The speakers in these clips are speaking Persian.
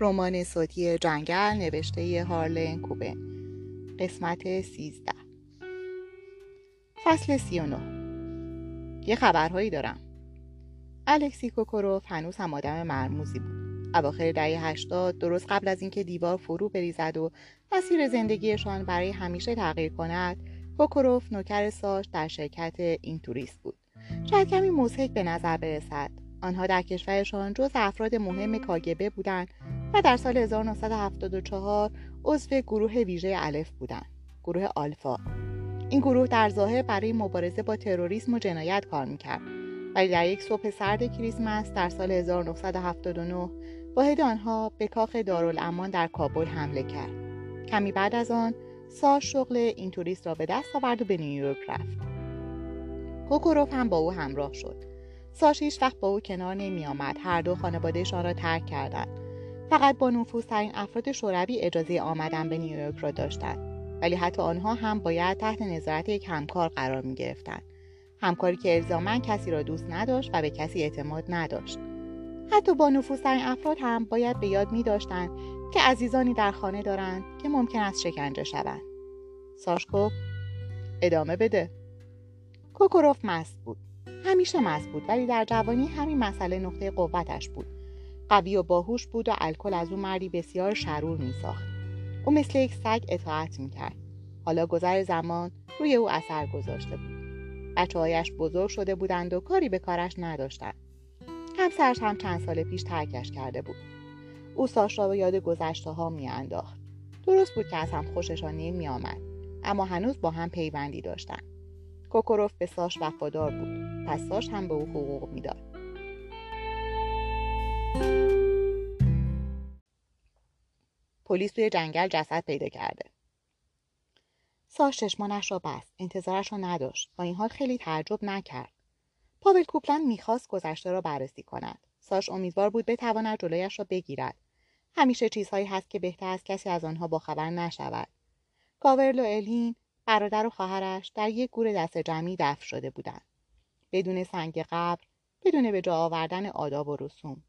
رمان صوتی جنگل نوشته هارلن کوبن. قسمت سیزده. فصل سی و نو. یه خبرهایی دارم. الکسی کوکوروف هنوز هم آدم مرموزی بود. اواخر دهه هشتاد درست قبل از اینکه دیوار فرو بریزد و مسیر زندگیشان برای همیشه تغییر کند کوکوروف نوکر ساش در شرکت این توریست بود. شاید کمی مزهک به نظر برسد. آنها در کشورشان جز افراد مهم کاگبه بودند و در سال 1974 عضو گروه ویژه الف بودند گروه آلفا. این گروه در ظاهر برای مبارزه با تروریسم و جنایت کار می‌کرد. ولی در یک صبح سرد کریسمس در سال 1979 واحد آنها به کاخ دارالامان در کابل حمله کرد. کمی بعد از آن ساش شغل این توریست را به دست آورد و به نیویورک رفت. کوکوروف هم با او همراه شد. ساش هیچ وقت با او کنار نمی آمد هر دو خانوادهشان را ترک کردند. فقط با نفوذترین افراد شوروی اجازه آمدن به نیویورک را داشتند ولی حتی آنها هم باید تحت نظارت یک همکار قرار می گرفتند همکاری که الزاما کسی را دوست نداشت و به کسی اعتماد نداشت. حتی با نفوذترین افراد هم باید به یاد می داشتند که عزیزانی در خانه دارند که ممکن است شکنجه شوند. ساش گفت ادامه بده. کوکوروف مست بود. همیشه مست بود ولی در جوانی همین مسئله نقطه قوتش بود. قوی و باهوش بود و الکل از او مردی بسیار شرور میساخت. او مثل یک سگ اطاعت می‌کرد. حالا گذر زمان روی او اثر گذاشته بود. بچههایش بزرگ شده بودند و کاری به کارش نداشتند. همسرش هم چند سال پیش ترکش کرده بود. او ساش را به یاد گذشته ها میانداخت. درست بود که از هم خوششان نمی آمد اما هنوز با هم پیوندی داشتند. کوکوروف به ساش وفادار بود پس ساش هم به او حقوق می‌داد. پلیس توی جنگل جسد پیدا کرده. ساش چشمانش را بست. انتظارش را نداشت. با این حال خیلی تعجب نکرد. پاول کوپلند می‌خواست گذشته را بررسی کند. ساش امیدوار بود بتواند جلویش را بگیرد. همیشه چیزهایی هست که بهتر از کسی از آنها باخبر نشود. گاورل و الین برادر و خواهرش در یک گور دست جمعی دفن شده بودند. بدون سنگ قبر بدون به جا آوردن آداب و رسوم.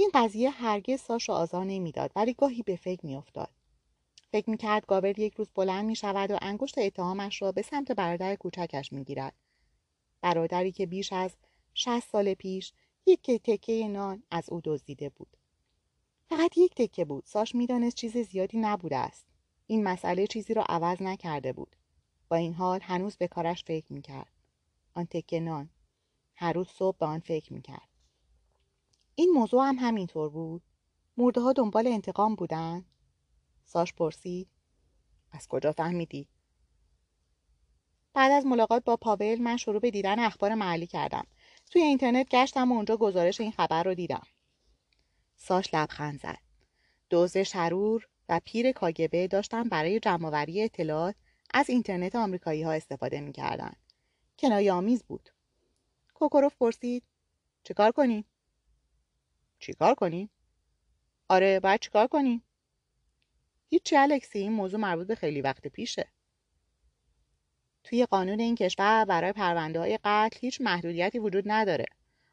این قضیه هرگز ساش را آزار نمی‌داد ولی گاهی به فکر میافتاد. فکر می‌کرد گاور یک روز بلند می شود و انگشت اتهامش را به سمت برادر کوچکش می‌گیرد. برادری که بیش از شست سال پیش یک تکه نان از او دزدیده بود. فقط یک تکه بود. ساش می‌دانست چیز زیادی نبوده است. این مسئله چیزی را عوض نکرده بود. با این حال هنوز به کارش فکر می‌کرد. آن تکه نان. هر روز صبح به آن فکر می‌کرد. این موضوع هم همینطور بود. مرده ها دنبال انتقام بودن. ساش پرسید از کجا فهمیدی؟ بعد از ملاقات با پاول من شروع به دیدن اخبار محلی کردم. توی اینترنت گشتم و اونجا گزارش این خبر رو دیدم. ساش لبخند زد. دوز شرور و پیر کاگبه داشتن برای جمعآوری اطلاعات از اینترنت آمریکایی ها استفاده می‌کردن. کنایه آمیز بود. کوکوروف پرسید چیکار کنیم چیکار کنیم آره باید چیکار کنیم هیچی الکسی این موضوع مربوط به خیلی وقت پیشه. توی قانون این کشور برای پرونده های قتل هیچ محدودیتی وجود نداره.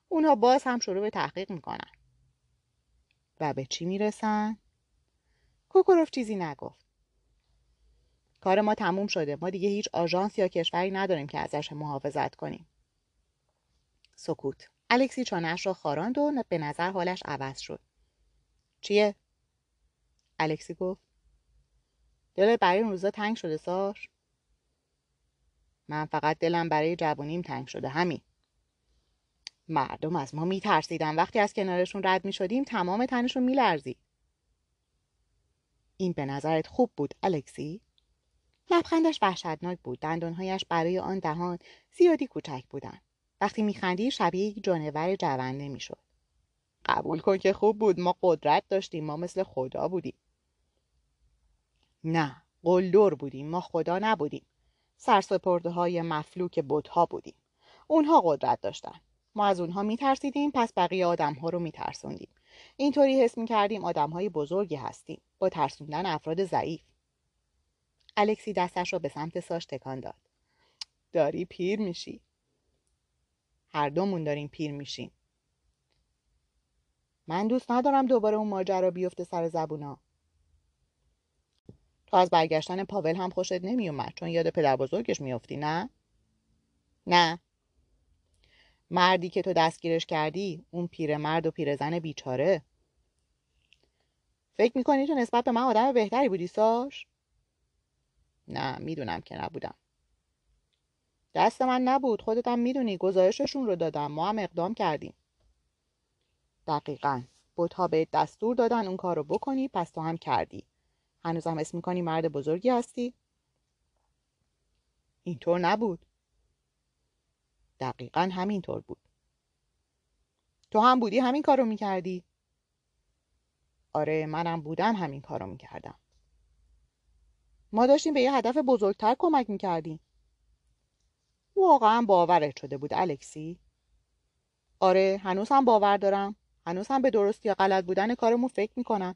اونها باز هم شروع به تحقیق می‌کنن. و به چی می‌رسن؟ کوکوروف چیزی نگفت. کار ما تموم شده. ما دیگه هیچ آژانس یا کشوری نداریم که ازش محافظت کنیم. سکوت. الکسی چانش را خاراند و به نظر حالش عوض شد. چیه؟ الکسی گفت دل برای اون روزا تنگ شده ساش من فقط دلم برای جوانیم تنگ شده همین. مردم از ما میترسیدن. وقتی از کنارشون رد می‌شدیم تمام تنشون میلرزید این به نظرت خوب بود الکسی؟ لبخندش وحشتناک بود. دندانهایش برای آن دهان زیادی کوچک بودند وقتی میخندی شبیه یک جانور جونده می‌شد قبول کن که خوب بود ما قدرت داشتیم ما مثل خدا بودیم. نه قلدر بودیم ما خدا نبودیم. سرسپرده های مفلوک بودها بودیم. اونها قدرت داشتن. ما از اونها میترسیدیم پس بقیه آدم ها رو میترسوندیم. اینطوری حس می‌کردیم آدم های بزرگی هستیم با ترسوندن افراد ضعیف. الکسی دستش را به سمت ساش تکان داد. داری پیر میشی. هر دومون داریم پیر میشیم. من دوست ندارم دوباره اون ماجرا بیفته سر زبونا. تو از برگشتن پاول هم خوشت نمیومد چون یاد پدر بزرگش میافتی نه؟ نه. مردی که تو دستگیرش کردی اون پیرمرد و پیرزن بیچاره. فکر می‌کنی تو نسبت به من آدم بهتری بودی ساش؟ نه می‌دونم که نبودم. دست من نبود. خودت هم می‌دونی گزارششون رو دادم. ما هم اقدام کردیم. دقیقا. بوتها به دستور دادن اون کار رو بکنی پس تو هم کردی. هنوزم اسم می‌کنی مرد بزرگی هستی؟ اینطور نبود. دقیقا همینطور بود. تو هم بودی همین کار رو می‌کردی؟ آره منم بودم همین کار رو می‌کردم. ما داشتیم به یه هدف بزرگتر کمک می‌کردیم. واقعا باورت شده بود الکسی؟ آره هنوز هم باور دارم. هنوز هم به درستی یا غلط بودن کارمون فکر می‌کنم.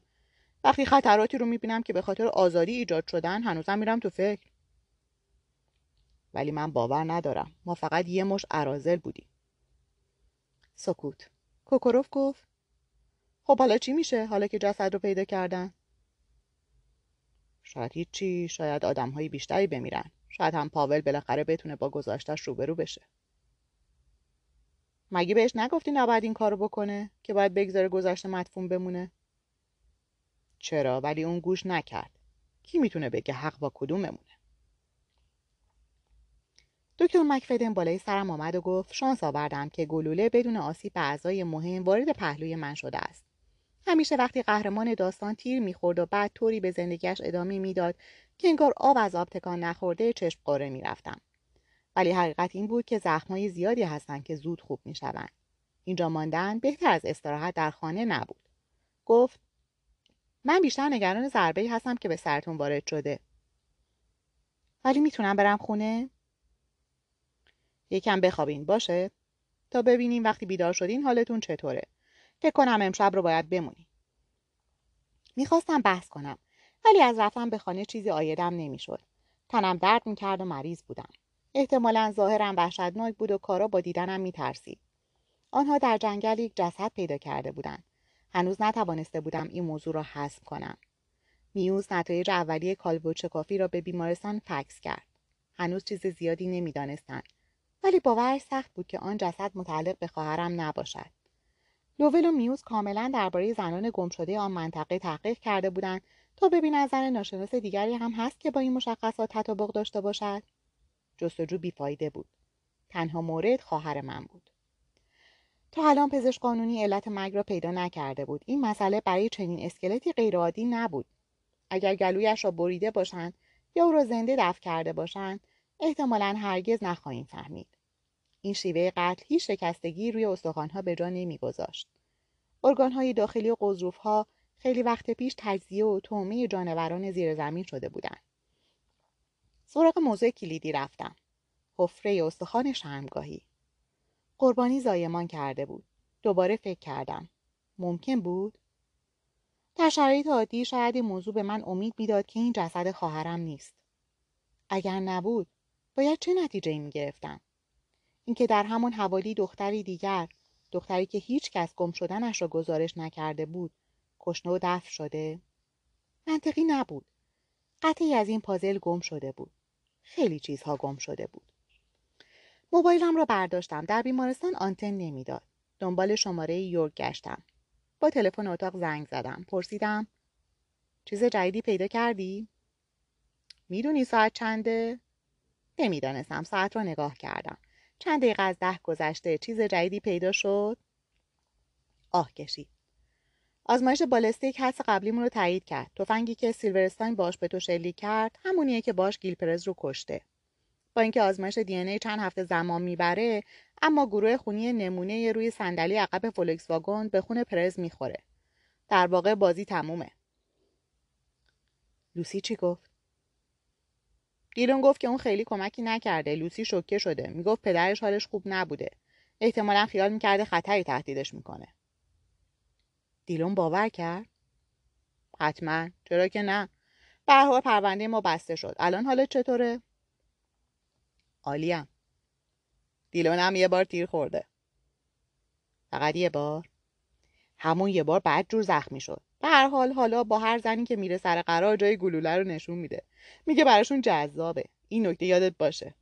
وقتی خطراتی رو می‌بینم که به خاطر آزادی ایجاد شدن هنوزم میرم تو فکر. ولی من باور ندارم. ما فقط یه مش ارازل بودیم. سکوت. کوکوروف گفت خب حالا چی میشه؟ حالا که جسد رو پیدا کردن. شاید هیچی شاید آدم های بیشتری بمیرن. شاید هم پاول بالاخره بتونه با گذاشتش روبرو بشه. مگه بهش نگفتی نباید این کارو بکنه که باید بگذاره گذشته مدفون بمونه؟ چرا؟ ولی اون گوش نکرد. کی می‌تونه بگه حق با کدوممونه؟ دکتر مکفدن بالای سرم آمد و گفت شانس آوردم که گلوله بدون آسیب به اعضای مهم وارد پهلوی من شده است. همیشه وقتی قهرمان داستان تیر می‌خورد و بعد طوری به زندگیش ادامه می‌داد که انگار آب از آب تکان نخورده چشم قره می‌رفتم. ولی حقیقت این بود که زخمای زیادی هستند که زود خوب می‌شوند. اینجا ماندن بهتر از استراحت در خانه نبود. گفت من بیشتر نگران ضربه هستم که به سرتون وارد شده. ولی می‌تونم برم خونه؟ یکم بخوابین باشه. تا ببینیم وقتی بیدار شدین حالتون چطوره. فکر کنم امشب رو باید بمونی. می‌خواستم بحث کنم ولی از رفتن به خانه چیزی آیدم نمی‌شد. تنم درد می‌کرد و مریض بودم. احتمالا ظاهرم وحشتناک بود و کارا با دیدنم میترسید. آنها در جنگل یک جسد پیدا کرده بودند. هنوز نتوانسته بودم این موضوع را حذف کنم. میوز نتایج اولیه کالبوچ کافی را به بیمارستان فکس کرد. هنوز چیز زیادی نمی‌دانستند. ولی باورش سخت بود که آن جسد متعلق به خواهرم نباشد. لوول و میوز کاملا درباره زنان گمشده آن منطقه تحقیق کرده بودند تا ببینند زن ناشناس دیگری هم هست که با این مشخصات تطابق داشته باشد. جستجو بیفایده بود. تنها مورد خواهر من بود. تا الان پزشک قانونی علت مرگ را پیدا نکرده بود. این مسئله برای چنین اسکلتی غیرعادی نبود. اگر گلویش را بریده باشند یا او را زنده دفع کرده باشند احتمالا هرگز نخواهیم فهمید. این شیوه قتل هیچ شکستگی روی استخوانها به جا نمیگذاشت. ارگانهای داخلی قضروفها خیلی وقت پیش تجزیه و تومه جانوران زیر زمین شده بودند. سراغ موضوع کلیدی رفتم. حفره استخوان شرمگاهی. قربانی زایمان کرده بود. دوباره فکر کردم. ممکن بود؟ در شرایط عادی شاید این موضوع به من امید می‌داد که این جسد خواهرم نیست. اگر نبود باید چه نتیجه می گرفتم اینکه در همان حوالی دختری دیگر دختری که هیچ کس گم شدنش را گزارش نکرده بود کشنه و دفع شده؟ منطقی نبود. قطعی از این پازل گم شده بود. خیلی چیزها گم شده بود. موبایلم را برداشتم. در بیمارستان آنتن نمی‌داد. دنبال شماره یورک گشتم. با تلفن اتاق زنگ زدم. پرسیدم چیز جدیدی پیدا کردی؟ می‌دونی ساعت چنده؟ نمی‌دانستم. ساعت را نگاه کردم. چند دقیقه از ده گذشته چیز جدیدی پیدا شد؟ آه کشید آزمایش بالستیک حدس قبلیمون رو تایید کرد. تفنگی که سیلورستاین باش به تو شلیک کرد همونیه که باش گیلپرز رو کشته. با اینکه آزمایش دی چند هفته زمان می‌بره اما گروه خونی نمونه روی صندلی عقب فولکس واگن به خون پرز می‌خوره. در واقع بازی تمومه. لوسی چی گفت؟ دیلون گفت که اون خیلی کمکی نکرده. لوسی شوکه شده. می‌گفت پدرش حالش خوب نبوده. احتمالا خیال می‌کرده خطری تهدیدش می‌کنه. دیلون باور کرد؟ حتما. چرا که نه. به پرونده ما بسته شد. الان حالت چطوره؟ عالیم. هم یه بار تیر خورده. فقط یه بار؟ همون یه بار بعد جور زخمی شد. به هر حال حالا با هر زنی که میره سر قرار جای گلوله رو نشون میده. میگه براشون جذابه. این نکته یادت باشه.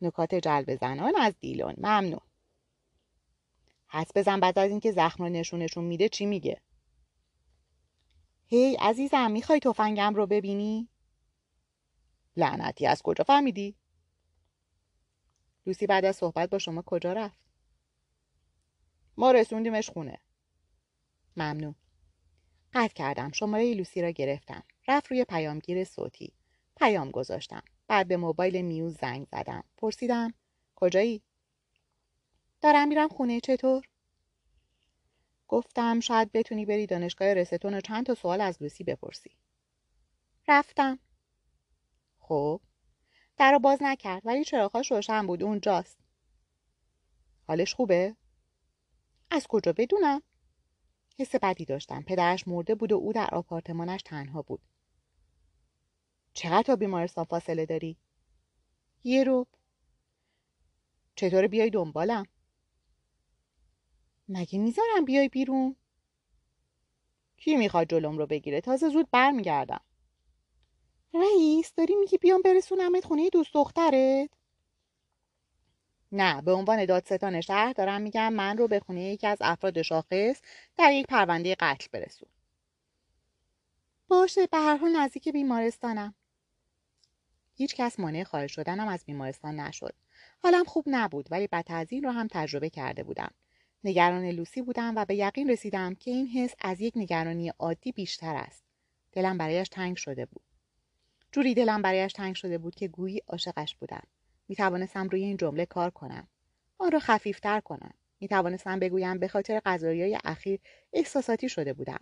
نکات جلب زنان از دیلون. ممنون. حس بزن بعد از اینکه زخم رو نشونشون میده چی میگه؟ هی عزیزم می‌خوای تفنگم رو ببینی؟ لعنتی از کجا فهمیدی؟ لوسی بعد از صحبت با شما کجا رفت؟ ما رسوندیمش خونه. ممنون. قطع کردم. شماره لوسی را گرفتم. رفت روی پیامگیر صوتی. پیام گذاشتم. بعد به موبایل میوز زنگ زدم. پرسیدم کجایی؟ دارم میرم خونه. چطور؟ گفتم شاید بتونی بری دانشگاه رستون و چند تا سوال از لوسی بپرسی. رفتم. خب. در باز نکرد. ولی چراغاش روشن بود. اونجاست. حالش خوبه؟ از کجا بدونم؟ حس بدی داشتم. پدرش مرده بود و او در آپارتمانش تنها بود. چقدر تا بیمارستان فاصله داری؟ یه روب چطور بیای دنبالم؟ مگه می‌ذارم بیای بیرون؟ کی می‌خواد جلوم رو بگیره؟ تازه زود برمیگردم. رئیس داری میگی بیام برسونمت خونه دوست دخترت؟ نه به عنوان دادستان شهر دارم میگم من رو به خونه یکی از افراد شاخص در یک پرونده قتل برسون. باشه به هر حال نزدیک بیمارستانم. هیچ کس مانع خارج شدنم از بیمارستان نشد. حالم خوب نبود ولی بدتر از این رو هم تجربه کرده بودم. نگران لوسی بودم و به یقین رسیدم که این حس از یک نگرانی عادی بیشتر است. دلم برایش تنگ شده بود. جوری دلم برایش تنگ شده بود که گویی عاشقش بودم. می توانستم روی این جمله کار کنم. آن را خفیفتر کنم. می توانستم بگویم به خاطر های اخیر احساساتی شده بودم.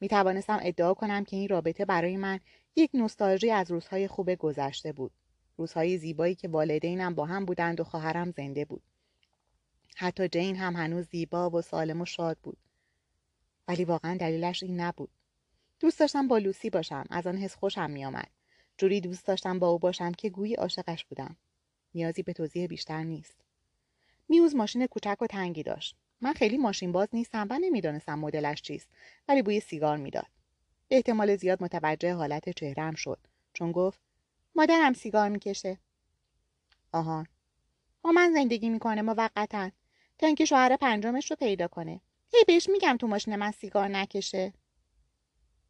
می توانستم ادعا کنم که این رابطه برای من یک نوستالژی از روزهای خوب گذشته بود. روزهای زیبایی که والدینم با هم بودند و خواهرم زنده بود. حتی جین هم هنوز زیبا و سالم و شاد بود. ولی واقعا دلیلش این نبود. دوست داشتم با لوسی باشم. از آن حس خوشم میآمد. جوری دوست داشتم با او باشم که گویی عاشقش بودم. نیازی به توضیح بیشتر نیست. میوز ماشین کوچک و تنگی داشت. من خیلی ماشین باز نیستم و نمی‌دانستم مدلش چیست ولی بوی سیگار می‌داد. به احتمال زیاد متوجه حالت چهرم شد. چون گفت مادرم سیگار می‌کشه. آهان با من زندگی می‌کنه موقتا. تا اینکه شوهر پنجمش رو پیدا کنه. هی بهش میگم تو ماشین من سیگار نکشه.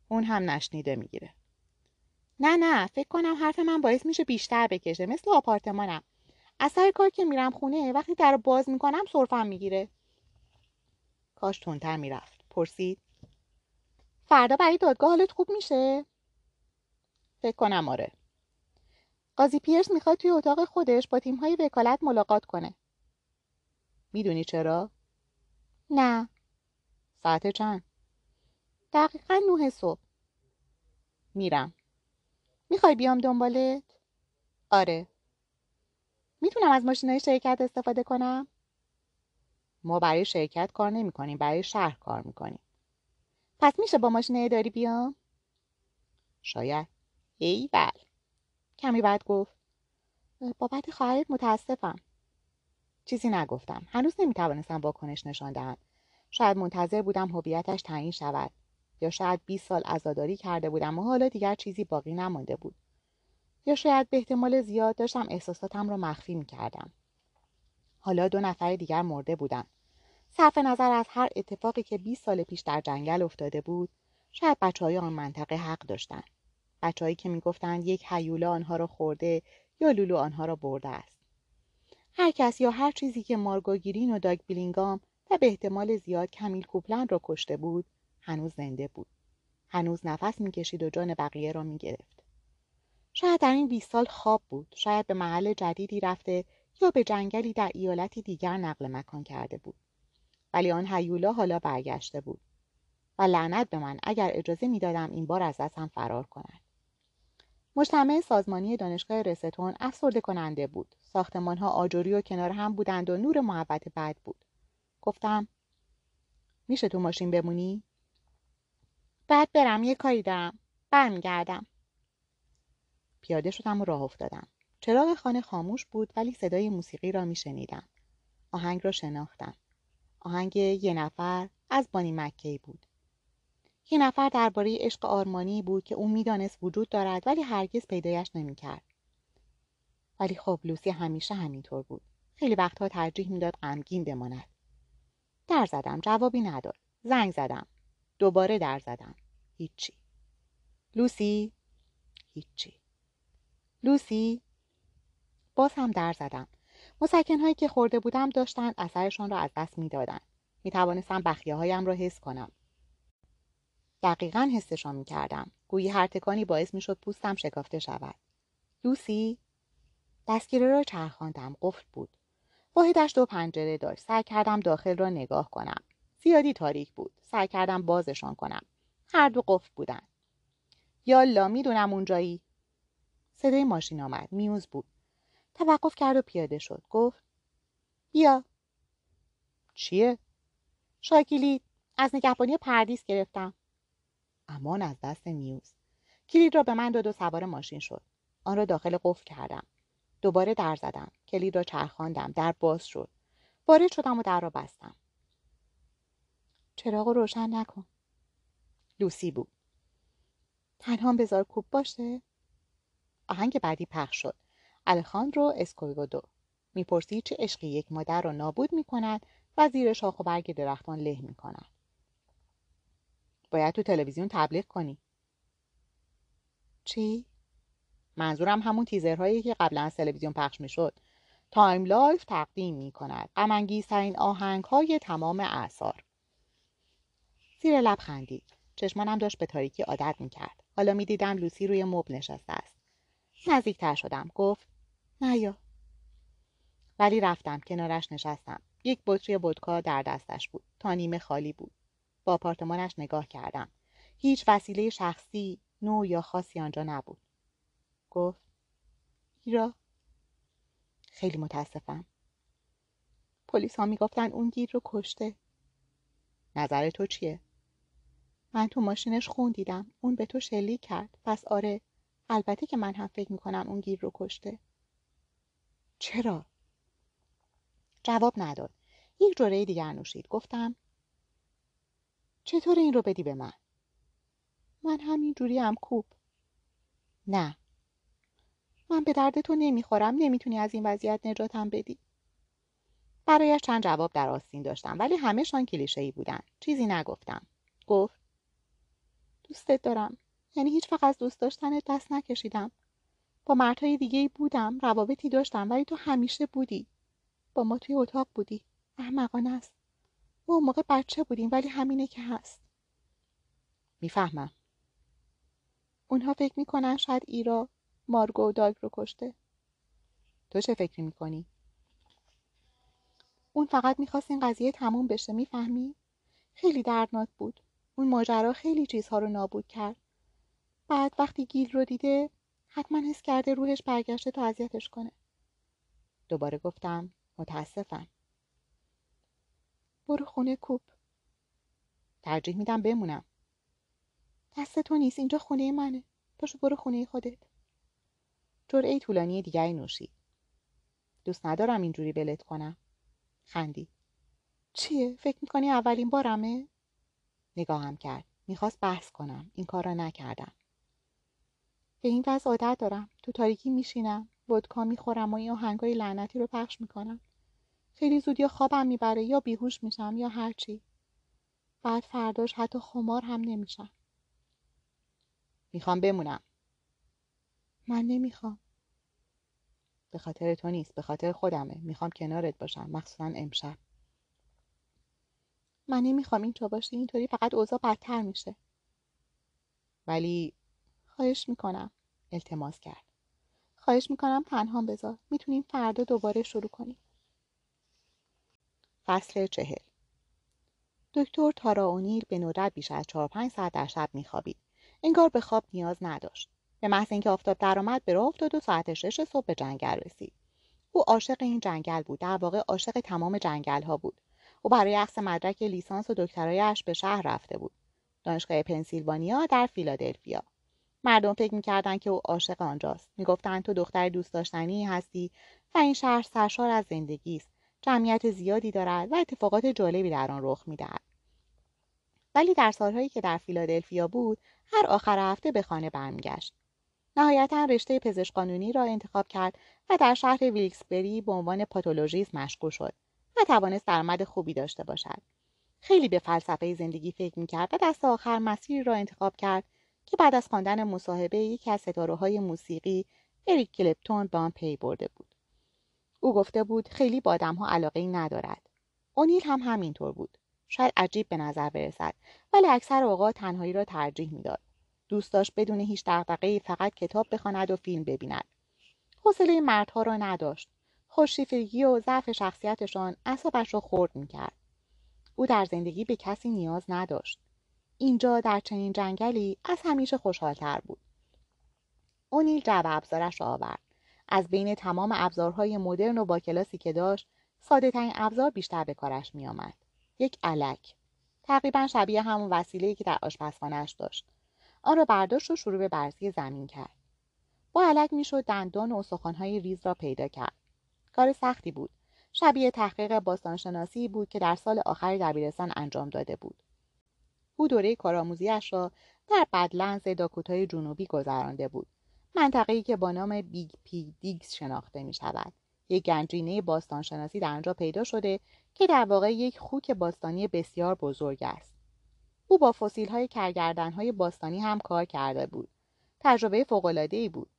اون هم نشنیده می‌گیره. نه نه. فکر کنم حرف من باعث میشه بیشتر بکشه. مثل آپارتمانم. از سر کار که میرم خونه وقتی در باز می‌کنم سرفم می‌گیره. کاش تونتر می‌رفت. پرسید. فردا برای دادگاه حالت خوب میشه؟ فکر کنم آره. قاضی پیرس می‌خواد توی اتاق خودش با تیمهای وکالت ملاقات کنه. می‌دونی چرا؟ نه. ساعت چند؟ دقیقا نه صبح. میرم. می‌خوای بیام دنبالت؟ آره. می‌تونم از ماشینای شرکت استفاده کنم؟ ما برای شرکت کار نمی کنیم برای شهر کار می‌کنیم. پس میشه با ماشین اداری بیام؟ شاید. ای بل کمی بعد گفت. بابت خواهرت متاسفم. چیزی نگفتم. هنوز نمی‌توانستم واکنش نشان دهم. شاید منتظر بودم هویتش تعیین شود. یا شاید 20 سال عزاداری کرده بودم و حالا دیگر چیزی باقی نمانده بود. یا شاید به احتمال زیاد داشتم احساساتم را مخفی می کردم. حالا دو نفر دیگر مرده بودند. صرف نظر از هر اتفاقی که 20 سال پیش در جنگل افتاده بود شاید بچه های آن منطقه حق داشتند بچههایی که می‌گفتند یک حیوله آنها را خورده یا لولو آنها را برده است هر کس یا هر چیزی که مارگو گیرین و داگ بیلینگام و به احتمال زیاد کمیل کوپلند را کشته بود هنوز زنده بود هنوز نفس می‌کشید و جان بقیه را می‌گرفت شاید در این 20 سال خواب بود شاید به محل جدیدی رفته یا به جنگلی در ایالتی دیگر نقل مکان کرده بود ولی آن حیولا حالا برگشته بود و لعنت به من اگر اجازه می‌دادم این بار از دستم فرار کند مجتمع سازمانی دانشگاه رستون افسرده کننده بود. ساختمان ها آجوری و کنار هم بودند و نور محبت بد بود. گفتم میشه تو ماشین بمونی؟ بعد برم یه کاری دارم. برمیگردم. پیاده شدم و راه افتادم. چراغ خانه خاموش بود ولی صدای موسیقی را میشنیدم. آهنگ را شناختم. آهنگ یه نفر از بانی مکی بود. یه نفر درباره عشق آرمانی بود که او می‌دانست وجود دارد ولی هرگز پیدایش نمی‌کرد. ولی خب لوسی همیشه همینطور بود. خیلی وقتها ترجیح می‌داد غمگین بماند. در زدم جوابی نداد. زنگ زدم. دوباره در زدم. هیچی. لوسی؟ هیچی. لوسی باز هم در زدم. مسکنهایی که خورده بودم داشتند اثرشان را از دست می‌دادند می‌توانستم بخیه هایم را حس کنم. دقیقا حسشان می‌کردم. گویی هر تکانی باعث می‌شد پوستم شکافته شود. لوسی دستگیره را چرخاندم. قفل بود. واحدش دو پنجره داشت. سعی کردم داخل را نگاه کنم. زیادی تاریک بود. سعی کردم بازشان کنم. هر دو قفل بودن. یالا می‌دونم اونجایی؟ صدای ماشین آمد. میوز بود. توقف کرد و پیاده شد. گفت بیا. چیه؟ شاکیلی از نگهبانی پردیس گرفتم. امان از دست میوز. کلید را به من داد و سوار ماشین شد. آن را داخل قفل کردم. دوباره در زدم. کلید را چرخاندم. در باز شد. وارد شدم و در را بستم. چراغ روشن نکن. لوسی بود. تنها بذار کوب باشه؟ آهنگ بعدی پخش شد. الخاندرو اسکویگودو. می‌پرسی چه عشقی یک مادر را نابود می‌کند و زیر شاخ و برگ درختان له می‌کند. باید تو تلویزیون تبلیغ کنی. چی؟ منظورم همون تیزرهایی که قبلا از تلویزیون پخش می‌شد. Time Life تقدیم می کند غمانگیزترین آهنگ های تمام اعصار. زیر لب خندید. چشمانم داشت به تاریکی عادت می‌کرد. حالا می‌دیدم لوسی روی مبل نشسته است. نزدیکتر شدم. گفت نیا ولی رفتم. کنارش نشستم. یک بطری ودکا در دستش بود. تا نیمه خالی بود. با آپارتمانش نگاه کردم. هیچ وسیله شخصی نوع یا خاصی آنجا نبود. گفت ایرا. خیلی متاسفم. پلیس ها می‌گفتن اون گیر رو کشته. نظر تو چیه؟ من تو ماشینش خون دیدم. اون به تو شلیک کرد. پس آره البته که من هم فکر می‌کنم اون گیر رو کشته. چرا؟ جواب نداد. یک جوره دیگر نوشید. گفتم چطور این رو بدی به من؟ من همین جوری هم کوب. نه. من به درد تو نمی‌خورم. نمی‌تونی از این وضعیت نجاتم بدی. برایش چند جواب در آستین داشتم ولی همهشان کلیشه ای بودن. چیزی نگفتم. گفت دوستت دارم. یعنی هیچ وقت از دوست داشتنت دست نکشیدم. با مردهای دیگه ای بودم روابطی داشتم ولی تو همیشه بودی. با ما توی اتاق بودی. احمقانه است. ما اون موقع بچه بودیم ولی همینه که هست. می‌فهمم. اونها فکر می‌کنن شاید ایرا مارگو و داگ رو کشته. تو چه فکری می‌کنی؟ اون فقط می‌خواست این قضیه تموم بشه می‌فهمی؟ خیلی دردناک بود. اون ماجرا خیلی چیزها رو نابود کرد. بعد وقتی گیل رو دیده حتما حس کرده روحش برگشته تا اذیتش کنه. دوباره گفتم متاسفم. برو خونه کوب. ترجیح میدم بمونم. دست تو نیست اینجا خونه منه. پاشو برو خونه خودت. جرعه طولانی دیگری نوشید. دوست ندارم اینجوری بلت کنم. خندی چیه؟ فکر می‌کنی اولین بارمه؟ نگاهم کرد. می‌خواست بحث کنم. این کار را نکردم. به این وضع عادت دارم. تو تاریکی میشینم ودکا می‌خورم و این آهنگای لعنتی رو پخش می‌کنم. خیلی زود یا خوابم می‌بره یا بیهوش میشم یا هرچی بعد فرداش حتی خمار هم نمیشم. می‌خوام بمونم. من نمی‌خوام. به خاطر تو نیست به خاطر خودمه. می‌خوام کنارت باشم مخصوصا امشب. من نمی‌خوام اینطور باشه اینطوری فقط اوضاع بدتر میشه. ولی خواهش می‌کنم. التماس کرد. خواهش می‌کنم تنها بذار. می‌تونیم فردا دوباره شروع کنیم. فصل چهل. دکتر تارا اونیل به ندرت بیش از چهار پنج ساعت در شب میخوابید. انگار به خواب نیاز نداشت. به محض اینکه آفتاب درآمد به راه افتاد و ساعت شش صبح به جنگل رسید. او عاشق این جنگل بود. در واقع عاشق تمام جنگل ها بود. او برای اخذ مدرک لیسانس و دکترایش به شهر رفته بود. دانشگاه پنسیلوانیا در فیلادلفیا. مردم فکر می‌کردند که او عاشق آنجاست. می‌گفتند تو دختر دوست داشتنی هستی و این شهر سرشار از زندگی است. جمعیت زیادی دارد و اتفاقات جالبی در آن رخ می‌دهد. ولی در سالهایی که در فیلادلفیا بود هر آخر هفته به خانه برمیگشت. نهایتا رشته پزشک قانونی را انتخاب کرد و در شهر ویلکسبری به عنوان پاتولوژیست مشغول شد و توانست درآمد خوبی داشته باشد. خیلی به فلسفه زندگی فکر می‌کرد و دست آخر مسیری را انتخاب کرد که بعد از خواندن مصاحبه یکی از ستاره های موسیقی اریک کلپتون به آن پی برده بود. او گفته بود خیلی با آدمها علاقه ای ندارد. اونیل هم همینطور بود. شاید عجیب به نظر برسد ولی اکثر اوقات تنهایی را ترجیح می‌داد. دوست داشت بدون هیچ دغدغهای فقط کتاب بخواند و فیلم ببیند. حوصله مردها را نداشت. خوششیفتگی و ضعف شخصیتشان اعصابش را خرد می‌کرد. او در زندگی به کسی نیاز نداشت. اینجا در چنین جنگلی از همیشه خوشحالتر بود. اونیل جعب ابزارش را آورد. از بین تمام ابزارهای مدرن و با کلاسی که داشت ساده ترین ابزار بیشتر به کارش می آمد. یک علک. تقریبا شبیه همون وسیله‌ای که در آشپزخانهاش داشت. آن را برداشت و شروع به برزی زمین کرد. با علک می‌شد دندان و استخوانهای ریز را پیدا کرد. کار سختی بود. شبیه تحقیق باستانشناسی بود که در سال آخر دبیرستان انجام داده بود. او دوره کارآموزیاش را در بدلندز داکوتای جنوبی گذرانده بود منطقه‌ای که با نام Big Pig Dig شناخته می شود. یک گنجینه باستانشناسی در آنجا پیدا شده که در واقع یک خوک باستانی بسیار بزرگ است. او با فسیل های باستانی هم کار کرده بود. تجربه فوق‌العاده ای بود.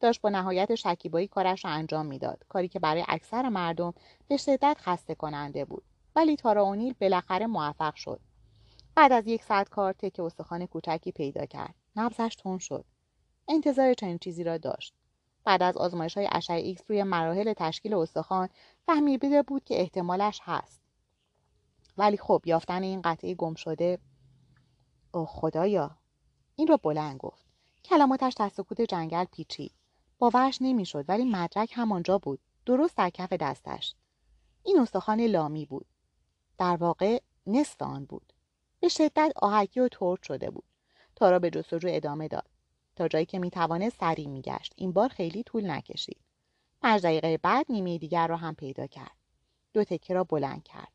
داشت با نهایت شکیبایی کارش را انجام می‌داد کاری که برای اکثر مردم به شدت خسته کننده بود ولی تارا اونیل بالاخره موفق شد بعد از یک ساعت کار تک استخوان کوچکی پیدا کرد. نبضش تند شد. انتظار چنین چیزی را داشت. بعد از آزمایش های اشعه ایکس روی مراحل تشکیل استخوان فهمیده بود که احتمالش هست. ولی خب یافتن این قطعه گم شده. اوه خدایا! این را بلند گفت. کلماتش در سکوت جنگل پیچید. باورش نمی‌شد ولی مدرک همانجا بود. درست در کف دستش. این استخوان لامی بود. در واقع نصف آن بود. به شدت آهکی و ترد شده بود تارا به جستجو ادامه داد تا جایی که می‌توانست سریع میگشت این بار خیلی طول نکشید پنج دقیقه بعد نیمه دیگر را هم پیدا کرد دو تکه را بلند کرد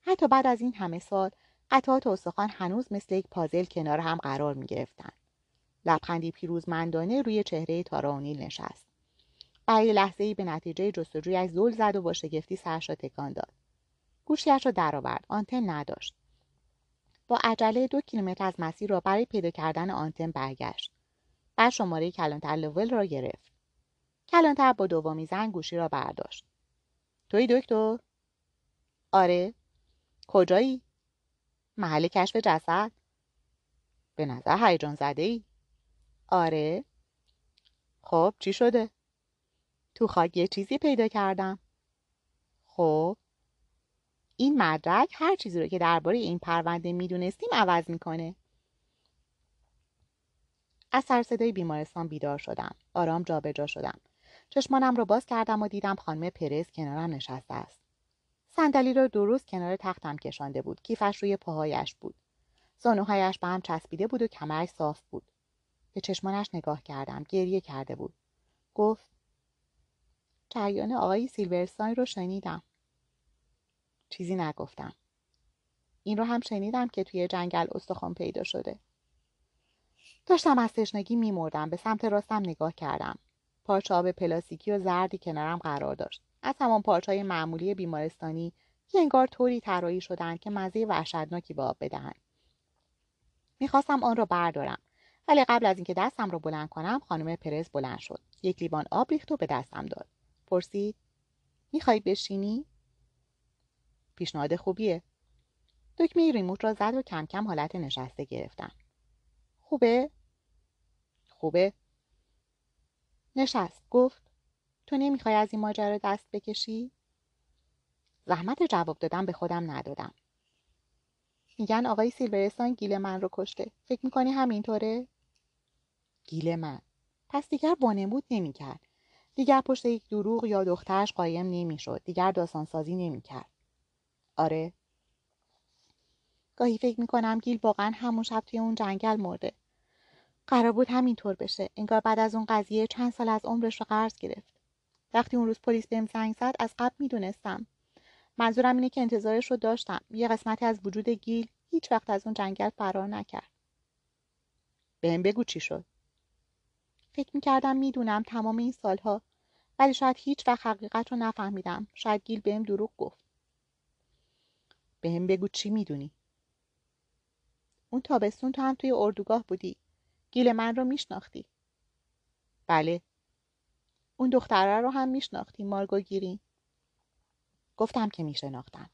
حتی بعد از این همه سال قطعات استخوان هنوز مثل یک پازل کنار هم قرار می گرفتن. لبخندی پیروزمندانه روی چهره تاراونیل نشست. برای لحظه ای به نتیجه جستجویش زل زد و با شگفتی سرش را تکان داد. گوشیش را درآورد. آنتن نداشت. با عجله دو کیلومتر از مسیر را برای پیدا کردن آنتن برگشت. بعد شماره کلانتر لول را گرفت. کلانتر با دومی زنگ گوشی را برداشت. توی دکتر؟ آره. کجایی؟ محل کشف جسد؟ به نظر هیجان زده ای؟ آره. خب چی شده؟ تو خاک یه چیزی پیدا کردم. خب این مدرک هر چیزی رو که درباره این پرونده می‌دونستیم عوض می‌کنه. از سر صدای بیمارستان بیدار شدم. آرام جابجا شدم. چشمانم رو باز کردم و دیدم خانم پرز کنارم نشسته است. صندلی را درست کنار تختم کشانده بود. کیفش روی پاهایش بود. زانوهایش به هم چسبیده بود و کمرش صاف بود. به چشمانش نگاه کردم. گریه کرده بود. گفت جریان آقای سیلورستاین رو شنیدم. چیزی نگفتم. این رو هم شنیدم که توی جنگل استخوان پیدا شده. داشتم از تشنگی میمردم به سمت راستم نگاه کردم. پارچه آب پلاستیکی و زردی کنارم قرار داشت. از همان پارچه معمولی بیمارستانی که انگار طوری طراحی شدند که مزه وحشتناکی به آب بدهند می‌خواستم آن را بردارم ولی قبل از اینکه دستم را بلند کنم خانم پرز بلند شد. یک لیوان آب ریخت و به دستم داد. پرسید می‌خوای بشینی؟ پیشنهاد خوبیه. دکمه ریموت را زد و کم کم حالت نشسته گرفتم خوبه؟ خوبه. نشست. گفت تو نمی‌خوای از این ماجرا دست بکشی؟ زحمت جواب دادم به خودم ندادم. میگن آقای سیلورستان گیل من رو کشته. فکر می‌کنی همینطوره؟ گیل من. پس دیگر وانمود نمی‌کرد. دیگر پشت یک دروغ یا دخترش قایم نمی‌شد. دیگر داستانسازی نمی‌کرد. آره. گاهی فکر می‌کنم گیل واقعا همون شب توی اون جنگل مرده. قرار بود همینطور بشه. انگار بعد از اون قضیه چند سال از عمرش رو قرض گرفت. وقتی اون روز پلیس بهم زنگ زد از قبل می‌دونستم. منظورم اینه که انتظارش رو داشتم. یه قسمتی از وجود گیل هیچ وقت از اون جنگل فرار نکرد. بهم بگو چی شد. فکر می‌کردم می‌دونم تمام این سالها ولی شاید هیچ وقت حقیقت رو نفهمیدم. شاید گیل بهم دروغ گفت. بهم بگو چی می‌دونی؟ اون تابستون تو هم توی اردوگاه بودی. گیل من رو میشناختی. بله. اون دختره رو هم میشناختی مارگو گیرین. گفتم که میشناختم.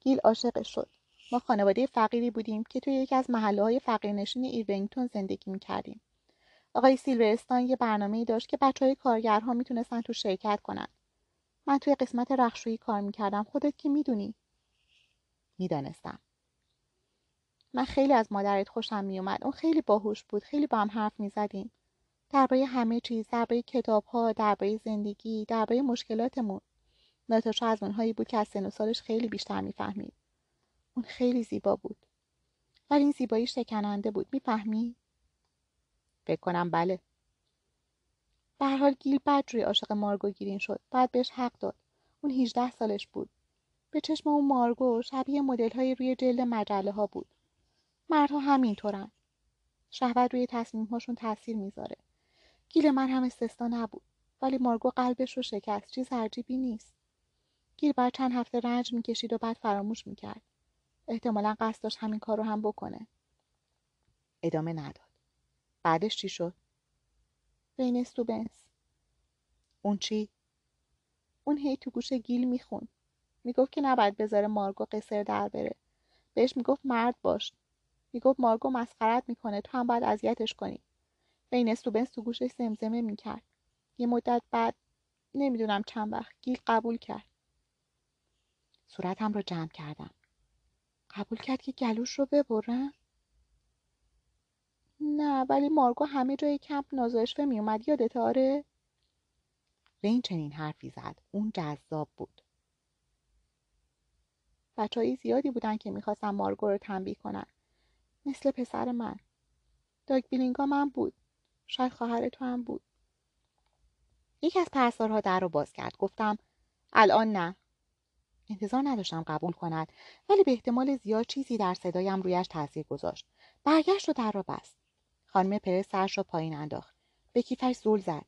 گیل عاشقش شد. ما خانواده فقیری بودیم که توی یکی از محله های فقیرنشین ایرونگتون زندگی می‌کردیم. آقای سیلورستان یه برنامه ای داشت که بچه های کارگرها می‌تونستن تو شرکت کنن. من توی قسمت رخشویی کار می‌کردم. خودت که می‌دونی. می‌دانستم. من خیلی از مادرت خوشم میومد اون خیلی باهوش بود. خیلی با هم حرف می‌زدیم. درباره همه چیز درباره کتابها درباره زندگی درباره مشکلاتمون. ناتاشا از اونهایی بود که از سن و سالش خیلی بیشتر می‌فهمید. اون خیلی زیبا بود. ولی این زیبایی شکننده بود. می‌فهمی؟ فکر کنم بله. به حال گیل بد روی عاشق مارگو گیرین شد. بعد بهش حق داد. اون 18 سالش بود. به چشم اون مارگو شبیه مدل های روی جلد مجله ها بود. مردها همینطورن. شهوت روی تصمیم هاشون تاثیر می‌ذاره. گیل من هم استثنا نبود ولی مارگو قلبش رو شکست چیز عجیبی نیست. گیل بر چند هفته رنج می‌کشید و بعد فراموش می‌کرد. احتمالا قصد داشت همین کار رو هم بکنه. ادامه نداد. بعدش چی شد؟ بین استوبنس. اون چی؟ اون هی تو گوش گیل میخون می‌گفت که نباید بذاره مارگو قصر در بره. بهش می‌گفت مرد باش. می‌گفت مارگو مسخرت می‌کنه تو هم باید اذیتش کنی. بین استوبنس تو گوشش زمزمه می‌کرد. یه مدت بعد نمی‌دونم چند وقت گیل قبول کرد. صورتم رو جمع کردم. قبول کرد که گلوش رو ببرم نه ولی مارگو همه جای کمپ نازشفه میومد یادت آره؟ این چنین حرفی زد. اون جذاب بود. بچه زیادی بودن که می‌خواستن مارگو رو تنبیه کنن. مثل پسر من. داگ بیلینگا من بود. شاید خواهر تو هم بود. یکی از پرستارها در رو باز کرد. گفتم الان نه. انتظار نداشتم قبول کند ولی به احتمال زیاد چیزی در صدایم رویش تاثیر گذاشت. برگشت و در را بست. خانم پرس سرش را پایین انداخت. به کیفش زول زد.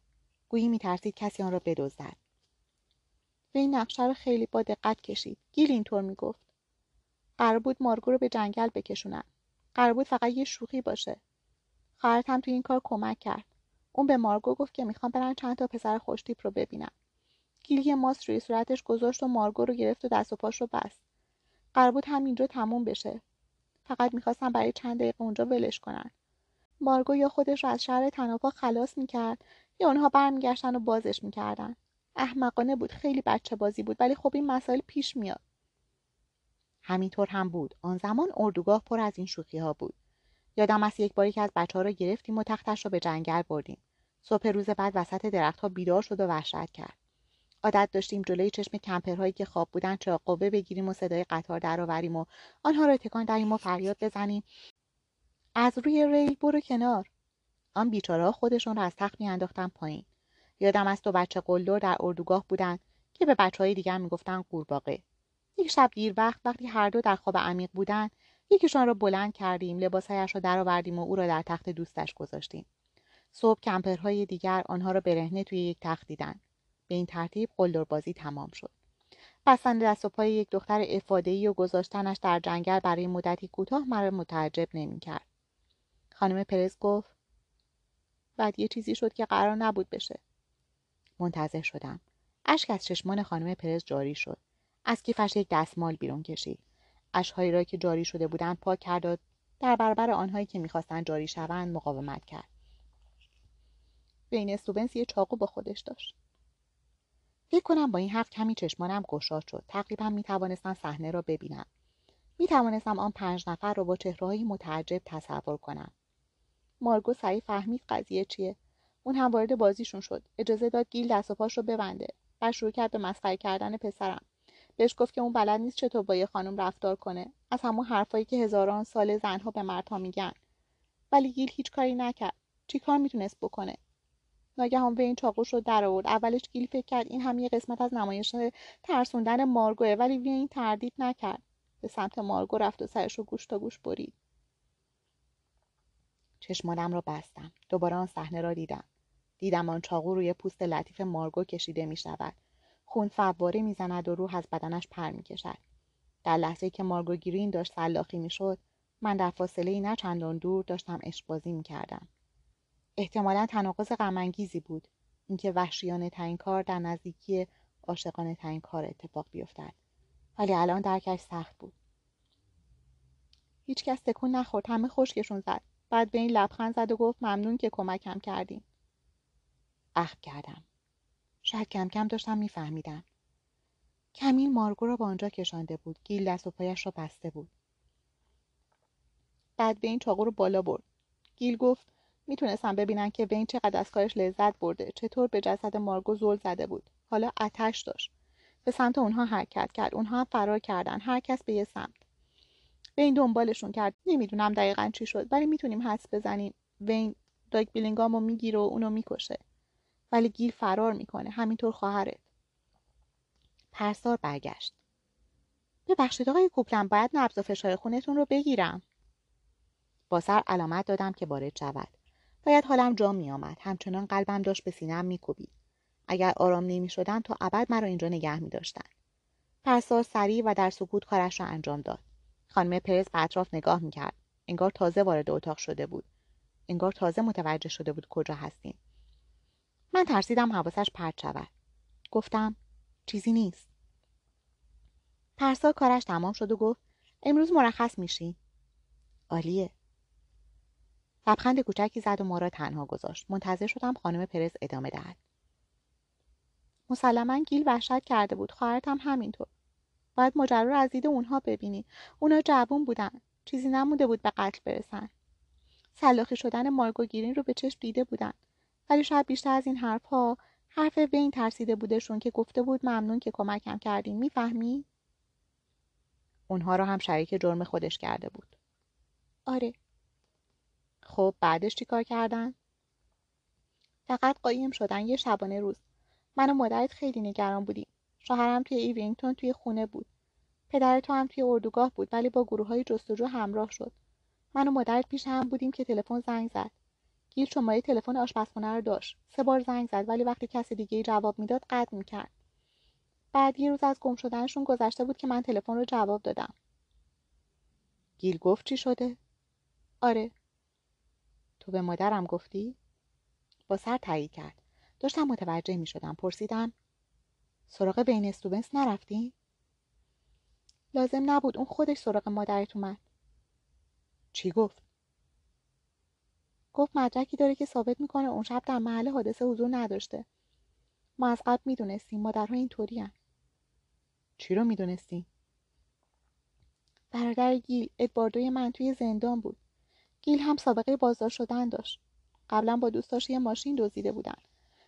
گویی میترسید کسی آن را بدزدد. این نقشه را خیلی با دقت کشید. گیل اینطور می‌گفت. قرار بود مارگو رو به جنگل بکشونن. قرار بود فقط یه شوخی باشه. خواهرت هم توی این کار کمک کرد. اون به مارگو گفت که می‌خوام برن چند تا پسر خوشتیپ رو ببینم. گیلی ماست روی صورتش گذاشت و مارگو رو گرفت و دست و پاش رو بست. قرار بود همینجا تموم بشه. فقط می‌خواستم برای چند دقیقه اونجا ولش کنن. مارگو یا خودش رو از شهر تناپا خلاص می‌کرد یا اونها برمیگشتن و بازش می‌کردن. احمقانه بود خیلی بچه بازی بود ولی خب این مسائل پیش میاد. همینطور هم بود. آن زمان اردوگاه پر از این شوخی ها بود. یادم است یک باری که از بچه ها رو گرفتیم و تختش رو به جنگل بردیم. صبح روز بعد وسط درختها بیدار شد و وحشت کرد. عادت داشتیم جلوی چشم کمپرهایی که خواب بودن چراغ قوه بگیریم و صدای قطار درآوریم و آنها را تکان دهیم و فریاد بزنیم. از روی ریل برو کنار. آن بیچاره خودشون را از تخت میانداختن پایین. یادم است دو بچه قلدر در اردوگاه بودند که به بچه های دیگر می‌گفتند قورباغه. یک شب دیر وقت وقتی هر دو در خواب عمیق بودند یکیشان را بلند کردیم لباسهایش را درآوردیم و او را در تخت دوستش گذاشتیم. صبح کمپرهای دیگر آنها را برهنه توی یک تخت دیدند به این ترتیب بازی تمام شد. بستن دست و پای یک دختر افادهی و گذاشتنش در جنگل برای مدتی کوتاه مرا متعجب نمی‌کرد. خانم پرز گفت بعد یه چیزی شد که قرار نبود بشه. منتظر شدم. اشک از چشمان خانم پرز جاری شد. از کیفش یک دستمال بیرون کشید. اشکهایی را که جاری شده بودند پاک کرد و در برابر آنهایی که می‌خواستند جاری شوند مقاومت کرد. بین استوبنس یه چاقو با خودش داشت. فکر کنم با این حرف کمی چشمانم گشاد شد. تقریبا می توانستم صحنه را ببینم. می توانستم آن پنج نفر را با چهرههایی متعجب تصور کنم. مارگو سریع فهمید قضیه چیه. اون هم وارد بازیشون شد. اجازه داد گیل دست و پاش رو ببنده و شروع کرد به مسخره کردن پسرم. بهش گفت که اون بلد نیست چطور با یه خانم رفتار کنه. از همون حرفایی که هزاران سال زنها به مردها میگن. ولی گیل هیچ کاری نکرد. چی کار می‌تونست بکنه؟ ناگهان وین چاقوش رو در آورد. اولش گیل فکر کرد این هم یه قسمت از نمایش ترسوندن مارگوه ولی وین تردید نکرد. به سمت مارگو رفت و سرش رو گوش تا گوش برید. چشمانم را بستم. دوباره آن صحنه را دیدم. دیدم آن چاقو روی پوست لطیف مارگو کشیده می شود خون فواره می‌زند و روح از بدنش پر می کشد. در لحظه که مارگو گرین داشت سلاخی می شد من در فاصله نه چندان دور داشتم اشبازی می کردم. احتمالا تناقض غمانگیزی بود. اینکه وحشیانه ترین کار در نزدیکی عاشقانه ترین کار اتفاق بیفتد. ولی الان درکش سخت بود. هیچکس تکون نخورد. همه خشکشون زد. بعد به این لبخند زد و گفت ممنون که کمکم کردیم اخم کردم. شاید کم کم داشتم میفهمیدم. کمیل مارگو را به آنجا کشانده بود. گیل دست و پایش را بسته بود. بعد به این چاقو رو بالا برد. گیل گفت می‌تونستم ببینن که وین چقدر از کارش لذت برده. چطور به جسد مارگو زل زده بود. حالا اتش داشت. به سمت اونها حرکت کرد. اونها هم فرار کردن. هر کس به یه سمت. وین دنبالشون کرد. نمی‌دونم دقیقا چی شد ولی می‌تونیم حدس بزنیم. وین داگ بیلینگامو می‌گیره و اونو می‌کشه. ولی گیل فرار می‌کنه همینطور خواهرت پرسار برگشت ببخشید آقای کوپلن باید نبض و فشار خونتون رو بگیرم با سر علامت دادم که وارد شود باید حالم جا می آمد. همچنان قلبم داشت به سینم می کوبید. اگر آرام نمی شدم تا ابد مرا اینجا نگه می داشتن. پرسار سریع و در سکوت کارش را انجام داد. خانم پرز به اطراف نگاه می کرد. انگار تازه وارد اتاق شده بود. انگار تازه متوجه شده بود کجا هستیم. من ترسیدم حواسش پرت شود. گفتم چیزی نیست. پرسا کارش تمام شد و گفت امروز مرخص میشی. عالیه. لبخند کوچکی زد و ما را تنها گذاشت. منتظر شدم خانم پرز ادامه دهد. مسلما گیل وحشت کرده بود. خواهرت هم همینطور. باید ماجرا رو از دید اونها ببینی. اونا جوون بودن. چیزی نموده بود به قتل برسن. سلاخی شدن مارگو گیرین رو به چشم دیده بودن. ولی شاید بیشتر از این حرفها حرف وین ترسیده بودشون که گفته بود ممنون که کمکم کردین می‌فهمی؟ اونها رو هم شریک جرم خودش کرده بود. آره. خب بعدش چیکار کردن؟ فقط قایم شدن یه شبانه روز. من و مادرت خیلی نگران بودیم. شوهرم توی ایوینگتون توی خونه بود. پدر تو هم توی اردوگاه بود ولی با گروه های جستجو همراه شد. من و مادرت پیش هم بودیم که تلفن زنگ زد. گیل شماره تلفن آشپزخونه رو داشت. سه بار زنگ زد ولی وقتی کسی دیگه جواب می‌داد قطع می‌کرد. بعد یه روز از گم شدنشون گذشته بود که من تلفن رو جواب دادم. گیل گفت چی شده؟ آره. تو به مادرم گفتی؟ با سر تایید کرد. داشتم متوجه می شدم پرسیدم سراغ بین استوبنس نرفتی؟ لازم نبود. اون خودش سراغ مادرت اومد. چی گفت؟ گفت مدرکی داره که ثابت می‌کنه اون شب در محل حادثه حضور نداشته. ما از قبل می‌دونستیم مادرها اینطوری چی رو می‌دونستیم؟ برادر گیل ادواردوی من توی زندان بود. گیل هم سابقه بازداشت شدن داشت. قبلا با دوستاش یه ماشین دزدیده بودن.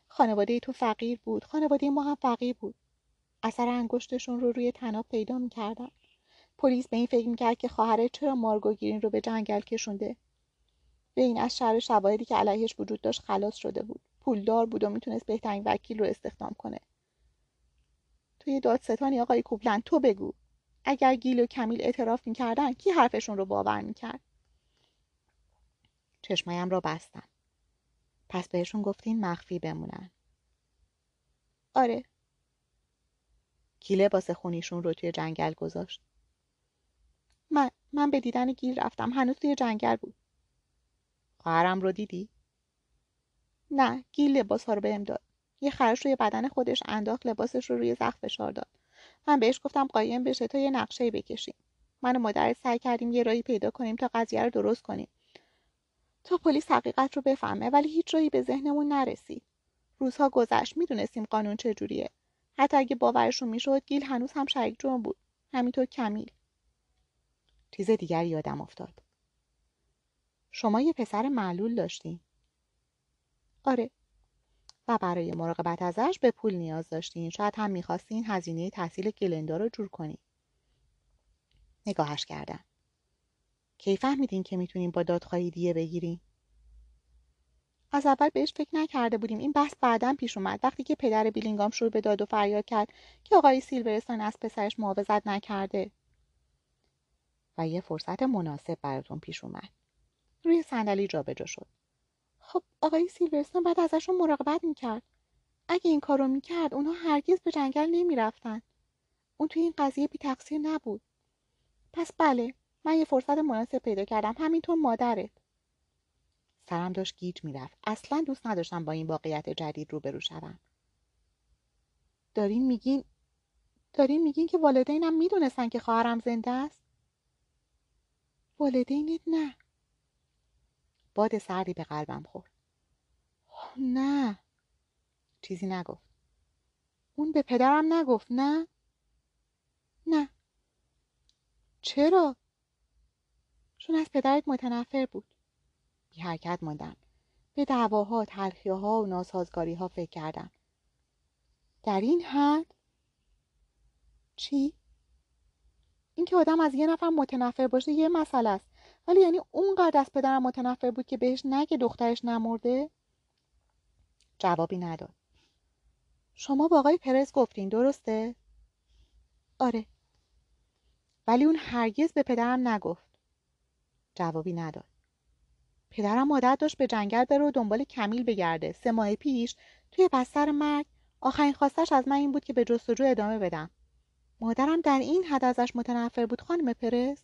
خانواده تو فقیر بود. خانواده ما هم فقیر بود. اثر انگشتشون رو روی تناب پیدا می‌کردن. پلیس به این فکر می‌کرد که خواهره چرا مارگو گیرین رو به جنگل کشونده؟ به این از شر شواهدی که علیهش وجود داشت خلاص شده بود. پولدار بود و می‌تونست بهترین وکیل رو استخدام کنه. توی دادستانی آقای کوبلند تو بگو. اگر گیل و کمیل اعتراف می‌کردن کی حرفشون رو باور می‌کرد؟ چشمایم را بستم پس بهشون گفتین مخفی بمونن. آره. کی لباس خونیشون رو توی جنگل گذاشت. من من به دیدن گیل رفتم. هنوز توی جنگل بود. خواهرم رو دیدی؟ نه گیل لباس ها رو بهم داد. یه خرش روی بدن خودش انداخت لباسش رو روی زخم فشار داد. من بهش گفتم قایم بشه تا یه نقشه بکشیم. من و مادرت سعی کردیم یه راهی پیدا کنیم تا قضیه رو درست کنیم. تا پلیس حقیقت رو بفهمه ولی هیچ راهی به ذهنمون نرسید روزها گذشت می‌دونستیم قانون چجوریه حتی اگه باورشون می‌شد گیل هنوز هم شریک جرم بود. همینطور کمیل. چیز دیگری یادم افتاد. شما یه پسر معلول داشتین؟ آره. و برای مراقبت ازش به پول نیاز داشتین. شاید هم می‌خواستین هزینه تحصیل گلندا رو جور کنین نگاهش کردم کی فهمیدین که می‌تونین با دادخواهی دیه بگیرین از اول بهش فکر نکرده بودیم. این بحث بعدا پیش اومد. وقتی که پدر بیلینگام شروع به داد و فریاد کرد که آقای سیلورستان از پسرش محافظت نکرده. و یه فرصت مناسب براتون پیش اومد. روی صندلی جابجا شد. خب آقای سیلورستون بعد ازشون مراقبت می‌کرد. اگه این کارو می‌کرد اونها هرگز به جنگل نمی‌رفتن. اون توی این قضیه بی تقصیر نبود. پس بله من یه فرصت مناسب پیدا کردم. همینطور مادرت. سرم داشت گیج می‌رفت. اصلا دوست نداشتم با این واقعیت جدید روبرو شوم. دارین میگین دارین میگین که والدینم می‌دونستن که خواهرم زنده است؟ والدینت نه. باد سردی به قلبم خورد. نه. چیزی نگفت. اون به پدرم نگفت نه؟ نه. چرا؟ چون از پدرت متنفر بود. بی حرکت ماندم. به دعواها تلخیها و ناسازگاری ها فکر کردم. در این حد؟ چی؟ اینکه آدم از یه نفر متنفر باشه یه مسئله است. ولی یعنی اونقدر از پدرم متنفر بود که بهش نگه دخترش نمرده؟ جوابی نداد. شما با آقای پرز گفتین درسته؟ آره. ولی اون هرگز به پدرم نگفت. جوابی نداد. پدرم عادت داشت به جنگل بره و دنبال کمیل بگرده. سه ماه پیش توی بستر مرگ آخرین خواستش از من این بود که به جستجو ادامه بدم. مادرم در این حد ازش متنفر بود خانم پرس؟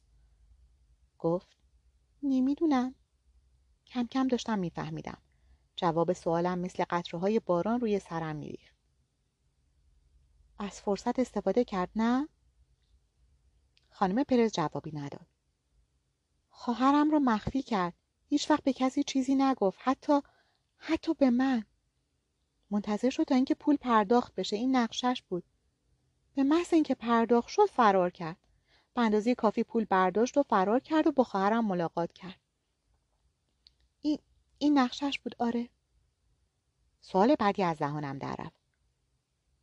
گفت نمی‌دونم. کم کم داشتم میفهمیدم. جواب سوالم مثل قطره های باران روی سرم میریخت. از فرصت استفاده کرد نه؟ خانم پرز جوابی نداد. خواهرم را مخفی کرد. هیچ وقت به کسی چیزی نگفت. حتی حتی به من. منتظر شد تا اینکه پول پرداخت بشه. این نقشش بود. به محض اینکه پرداخت شد فرار کرد. به کافی پول برداشت و فرار کرد و با خواهرم ملاقات کرد. این این نقشش بود آره. سوال بعدی از دهانم در رفت.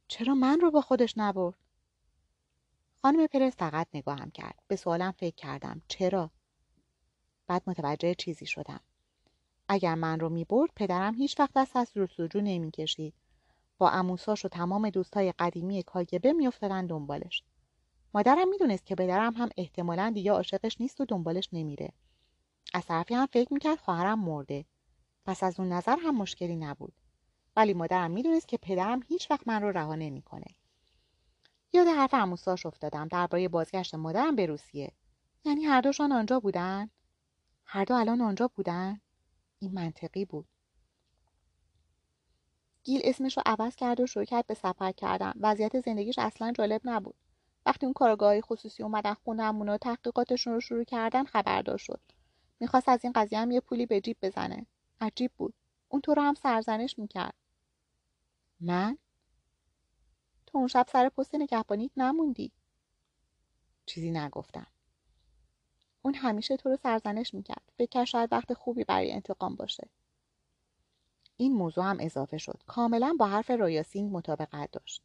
چرا من رو با خودش نبرد؟ خانم پرس فقط نگاهم کرد. به سوالم فکر کردم. چرا؟ بعد متوجه چیزی شدم. اگر من رو می برد پدرم هیچ وقت دست از جستجو نمی کشید با اموساش و تمام دوستای قدیمی کاگبه میافتادن دنبالش. مادرم می‌دونست که پدرم هم احتمالا دیگه عاشقش نیست و دنبالش نمیره. از طرفی هم فکر می‌کرد خواهرم مرده. پس از اون نظر هم مشکلی نبود. ولی مادرم می‌دونست که پدرم هیچ وقت من رو رها نمی‌کنه. یاد حرف اموساش افتادم درباره بازگشت مادرم به روسیه. یعنی هر دوشان آنجا بودن؟ هر دو الان آنجا بودن؟ این منطقی بود. گیل اسمش رو عوض کرد و شروع کرد به سفر کردن. وضعیت زندگیش اصلا جالب نبود. وقتی اون کارگاه خصوصی اومدن خونمون و تحقیقاتشون رو شروع کردن خبردار شد. می‌خواست از این قضیه هم یه پولی به جیب بزنه. عجیب بود. اون تو رو هم سرزنش می‌کرد. من؟ تو اون شب سر پست نگهبانیت نموندی. چیزی نگفتم. اون همیشه تو رو سرزنش می‌کرد. فکر شاید وقت خوبی برای انتقام باشه. این موضوع هم اضافه شد. کاملا با حرف رویاسینگ مطابقت داشت.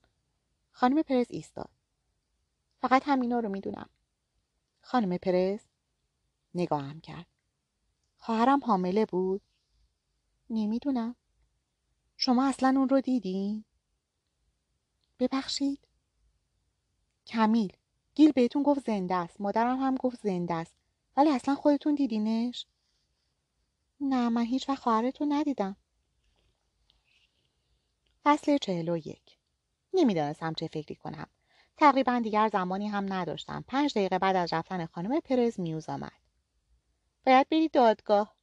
خانم پرز ایستاد. فقط همینا رو می‌دونم. خانم پرز نگاهم کرد. خواهرم حامله بود؟ نمی‌دونم. شما اصلا اون رو دیدین؟ ببخشید. کمیل گیل بهتون گفت زنده است. مادرم هم گفت زنده است. ولی اصلا خودتون دیدینش؟ نه من هیچ وقت خواهرتون ندیدم. فصل چهل و یک. نمی‌دانستم چه فکری کنم. تقریبا دیگر زمانی هم نداشتم. پنج دقیقه بعد از رفتن خانم پرز میوز آمد. باید بری دادگاه.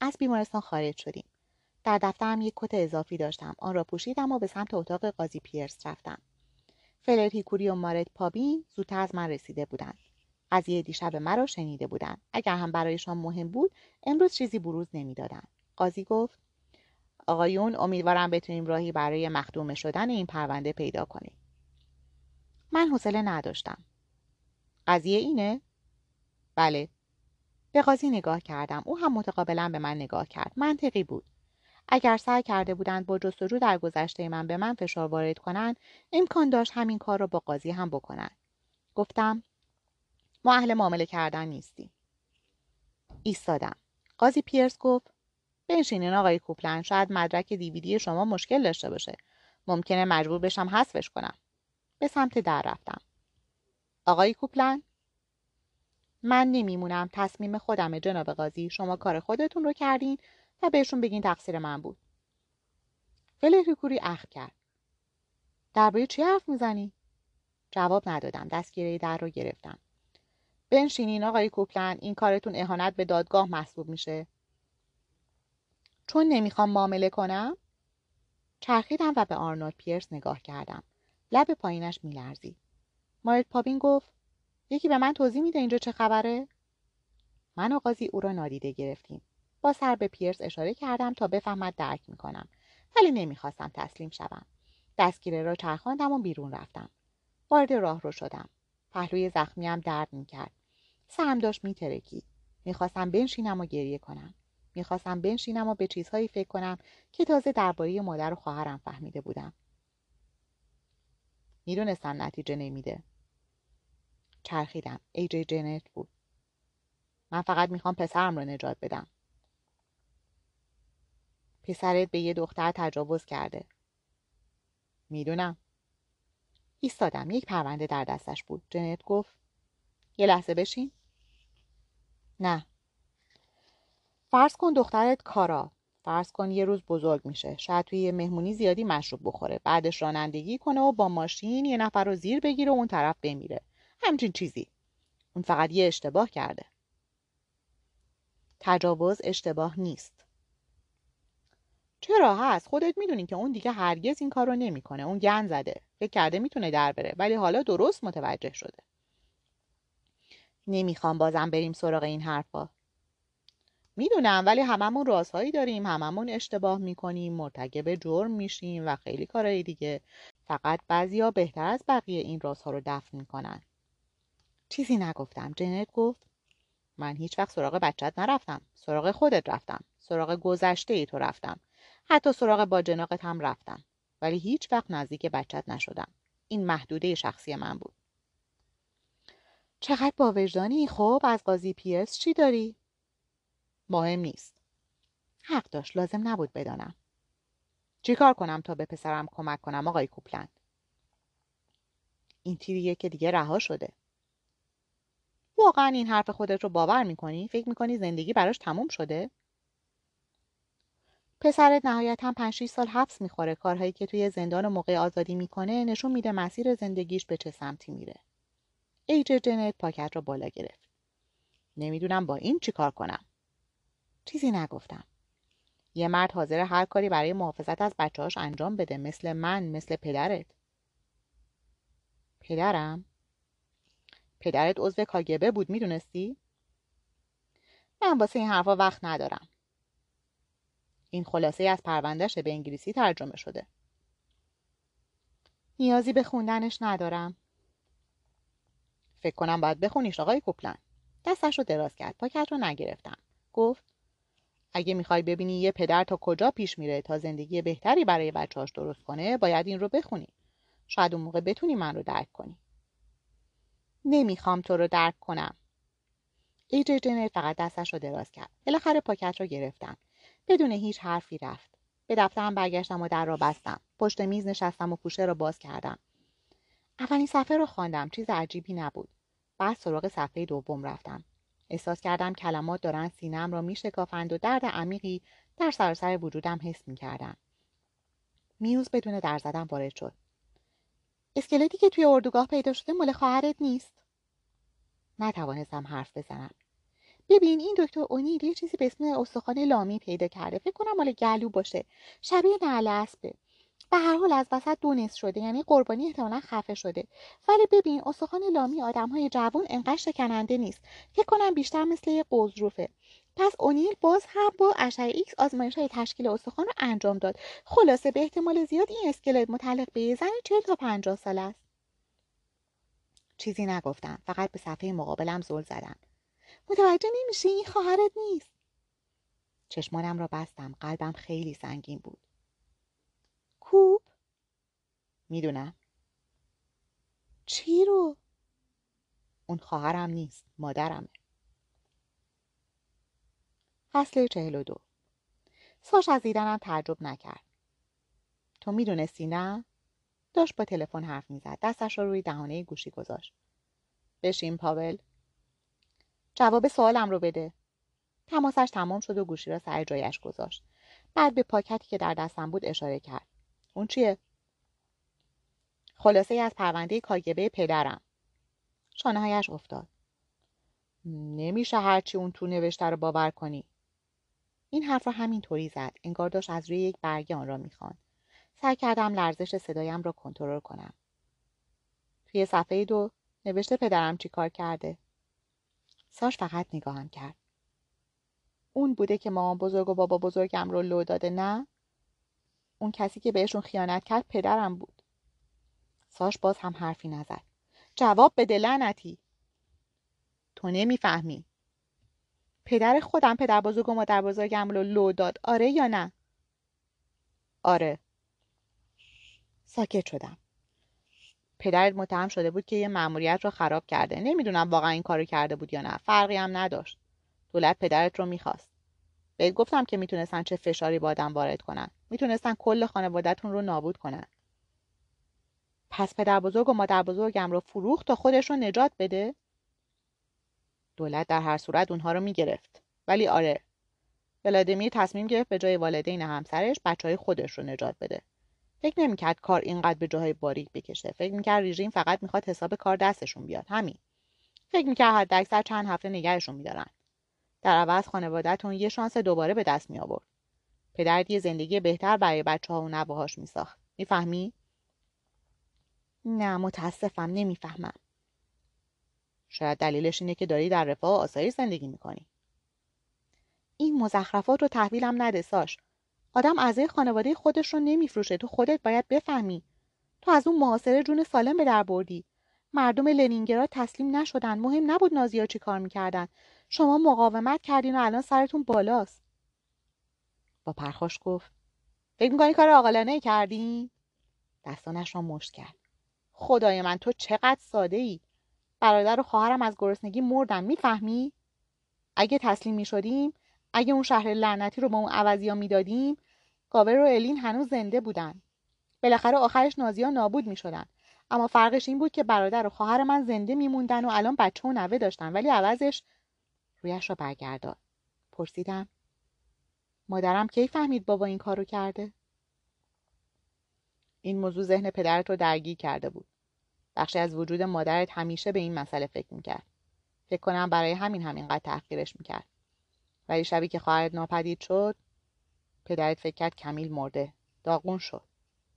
از بیمارستان خارج شدیم. در دفترم یک کت اضافی داشتم. آن را پوشیدم و به سمت اتاق قاضی پیرس رفتم. فلر هیکوری و مارت پابین زودتر از من رسیده بودند. قضیه دیشب مرا شنیده بودند. اگر هم برایشان مهم بود امروز چیزی بروز نمی‌دادند. قاضی گفت آقایون امیدوارم بتونیم راهی برای مخدوم شدن این پرونده پیدا کنیم. من حوصله نداشتم. قضیه اینه؟ بله. به قاضی نگاه کردم. او هم متقابلا به من نگاه کرد. منطقی بود. اگر سعی کرده بودند با جستجو در گذشته من به من فشار وارد کنند امکان داشت همین کار را با قاضی هم بکنند. گفتم ما اهل معامله کردن نیستیم. ایستادم. قاضی پیرس گفت بنشینین آقای کوپلن شاید مدرک دیویدی شما مشکل داشته باشه. ممکنه مجبور بشم حذفش کنم. به سمت در رفتم. آقای کوپلن؟ من نمیمونم. تصمیم خودمه جناب قاضی شما کار خودتون رو کردین و بهشون بگین تقصیر من بود. فلهریکوری اخ کرد. درباره چی حرف می‌زنی؟ جواب ندادم. دستگیره در رو گرفتم. بنشینین آقای کوپلن این کارتون اهانت به دادگاه محسوب میشه. چون نمی‌خوام معامله کنم؟ چرخیدم و به آرنولد پیرس نگاه کردم. لب پایینش میلرزید مارت پابین گفت یکی به من توضیح میده اینجا چه خبره؟ من و قاضی او را نادیده گرفتیم. با سر به پیرس اشاره کردم تا بفهمد درک می‌کنم. ولی نمی‌خواستم تسلیم شوم. دستگیره را چرخاندم و بیرون رفتم. وارد راه رو شدم. پهلوی زخمیم درد می‌کرد. سرم داشت میترکید می‌خواستم بنشینم و گریه کنم. می‌خواستم بنشینم و به چیزهایی فکر کنم که تازه درباره مادر و خواهرم فهمیده بودم. می‌دونستم نتیجه نمیده. چرخیدم. ای جی جنت بود. من فقط می‌خوام پسرم رو نجات بدم. پسرت به یه دختر تجاوز کرده. می‌دونم. ایستادم. یک پرونده در دستش بود. جنت گفت یه لحظه بشین. نه. فرض کن دخترت کارا. فرض کن یه روز بزرگ میشه. شاید توی یه مهمونی زیادی مشروب بخوره. بعدش رانندگی کنه و با ماشین یه نفر رو زیر بگیره و اون طرف بمیره. همچین چیزی. اون فقط یه اشتباه کرده. تجاوز اشتباه نیست. چرا؟ هست. خودت می‌دونی که اون دیگه هرگز این کار رو نمی‌کنه. اون گن زده. فکر کرده می‌تونه در بره. ولی حالا درست متوجه شده. نمی‌خوام بازم بریم سراغ این حرفا. می‌دونم ولی هممون رازهایی داریم هممون اشتباه می‌کنیم مرتکب جرم میشیم و خیلی کارهای دیگه. فقط بعضیا بهتر از بقیه این رازها رو دفن می‌کنن. چیزی نگفتم. جنت گفت من هیچ وقت سراغ بچت نرفتم. سراغ خودت رفتم. سراغ گذشته ای تو رفتم. حتی سراغ با جناقت هم رفتم. ولی هیچ وقت نزدیک بچت نشدم. این محدوده شخصی من بود. چقدر با وجدانی؟ خب از قاضی پیرس چی داری؟ مهم نیست. حق داشت لازم نبود بدانم. چیکار کنم تا به پسرم کمک کنم آقای کوپلند این تیریه که دیگه رها شده. واقعا این حرف خودت رو باور می‌کنی؟ فکر می‌کنی زندگی براش تموم شده؟ پسرت نهایتا 5 سال حبس می‌خوره. کارهایی که توی زندان و موقع آزادی می‌کنه نشون میده مسیر زندگیش به چه سمتی میره. ایج جنت پاکت را بالا گرفت. نمی‌دونم با این چی کار کنم. چیزی نگفتم. یه مرد حاضر هر کاری برای محافظت از بچهاش انجام بده مثل من مثل پدرت. پدرم؟ پدرت عضو کاگبه بود می‌دونستی؟ من واسه این حرفا وقت ندارم. این خلاصه از پروندهش به انگلیسی ترجمه شده. نیازی به خوندنش ندارم. فکر کنم باید بخونیش آقای کوپلن. دستش رو دراز کرد. پاکت رو نگرفتم. گفت اگه می‌خوای ببینی یه پدر تا کجا پیش میره تا زندگی بهتری برای بچهاش درست کنه باید این رو بخونی. شاید اون موقع بتونی من رو درک کنی. نمی‌خوام تو رو درک کنم. ایجی جنر فقط دستش رو دراز کرد. بالاخره پاکت رو گرفتم. بدون هیچ حرفی رفت. به دفترم برگشتم و در را بستم. پشت میز نشستم و پوشه را باز کردم. اولین صفحه رو خواندم. چیز عجیبی نبود. بعد سراغ صفحه دوم رفتم. احساس کردم کلمات دارن سینم را میشکافند و درد عمیقی در سراسر وجودم حس می‌کردم. میوز بدون در زدن وارد شد. اسکلتی که توی اردوگاه پیدا شده مال خواهرت نیست؟ نتوانستم حرف بزنم. ببین این دکتر اونیل یه چیزی به اسم استخوان لامی پیدا کرده. فکر کنم مال گلو باشه. شبیه نعل اسبه به هر حال از وسط دو نصف شده یعنی قربانی احتمالا خفه شده. ولی ببین استخوان لامی آدم های جوون انقدر شکننده نیست. فکر کنم بیشتر مثل یه غضروفه پس اونیل باز هم با اشعه ایکس آزمایش های تشکیل استخوان رو انجام داد. خلاصه به احتمال زیاد این اسکلت متعلق به یه زن چهل تا پنجاه سال است. چیزی نگفتم فقط به صفحه مقابلم زل زدم. متوجه نمیشه این خواهرت نیست. چشمانم را بستم. قلبم خیلی سنگین بود. کوب. می‌دونم. چی رو؟ اون خواهرم نیست مادرمه. فصل چهل و دو. ساش از دیدنم تعجب نکرد. تو می‌دونستی نه؟ داشت با تلفن حرف می‌زد. دستش را روی دهانه گوشی گذاشت. بشین پاول. جواب سوالم رو بده. تماسش تمام شد و گوشی را سر جایش گذاشت. بعد به پاکتی که در دستم بود اشاره کرد. اون چیه؟ خلاصه از پرونده کاگبه پدرم. شانههایش افتاد. نمیشه هرچی اون تو نوشته رو باور کنی. این حرف را همینطوری زد. انگار داشت از روی یک برگه آن را می‌خواند. سعی کردم لرزش صدایم را کنترل کنم. توی صفحه دو نوشته پدرم چی کار کرده؟ ساش فقط نگاهم کرد. اون بوده که مامان بزرگ و بابا بزرگم رو لو داده نه؟ اون کسی که بهشون خیانت کرد پدرم بود. ساش باز هم حرفی نزد. جواب بده لعنتی. تو نمی‌فهمی. پدر خودم پدر بزرگ و مادر بزرگم رو لو داد. آره یا نه؟ آره. ساکت شدم. پدرت متهم شده بود که یه مأموریت رو خراب کرده. نمی‌دونم واقعا این کارو کرده بود یا نه. فرقی هم نداشت. دولت پدرت رو می‌خواست. بهت گفتم که می‌تونستن چه فشاری با آدم وارد کنن. می‌تونستن کل خانوادهتون رو نابود کنن. پس پدر بزرگ و مادر بزرگم رو فروخت تا خودش رو نجات بده. دولت در هر صورت اونها رو می‌گرفت. ولی آره ولادیمیر تصمیم گرفت به جای والدین همسرش بچه های خودش رو نجات بده. فکر نمی‌کرد کار اینقدر به جاهای باریک بکشه. فکر می‌کرد رژیم فقط می‌خواد حساب کار دستشون بیاد. همین. فکر می‌کرد حد اکثر چند هفته نگهشون میدارن. در عوض خانوادهتون یه شانس دوباره به دست می آورد. پدرت یه زندگی بهتر برای بچه ها و نباهاش می ساخت. می‌فهمی؟ نه متاسفم نمی‌فهمم. شاید دلیلش اینه که داری در رفاه و آسایش زندگی می‌کنی. این مزخرفات رو تحویلم نده ساش. آدم اعضای خانواده خودش رو نمیفروشه تو خودت باید بفهمی. تو از اون محاصره جون سالم به در بردی. مردم لنینگراد تسلیم نشدن. مهم نبود نازیا چی کار می‌کردن. شما مقاومت کردین و الان سرتون بالاست. با پرخاش گفت فکر می‌کنی کار عاقلانه کردین؟ دستانش را مشت کرد. خدای من تو چقدر ساده ای برادر و خواهرم از گرسنگی مردن می‌فهمی؟ اگه تسلیم می‌شدیم اگه اون شهر لعنتی رو با اون عوضیا می‌دادیم گاور و الین هنوز زنده بودن. بالاخره آخرش نازیا نابود می‌شدن. اما فرقش این بود که برادر و خواهر من زنده میموندن و الان بچه و نوه داشتن ولی عوضش رویش را برگردان. پرسیدم مادرم کی فهمید بابا این کارو کرده؟ این موضوع ذهن پدرت رو درگیر کرده بود. بخشی از وجود مادرت همیشه به این مسئله فکر می‌کرد. فکر کنم برای همین همینقدر تحقیرش می‌کرد. ولی شبی که خواهرت ناپدید شد پدرت فکر کرد کمیل مرده. داغون شد.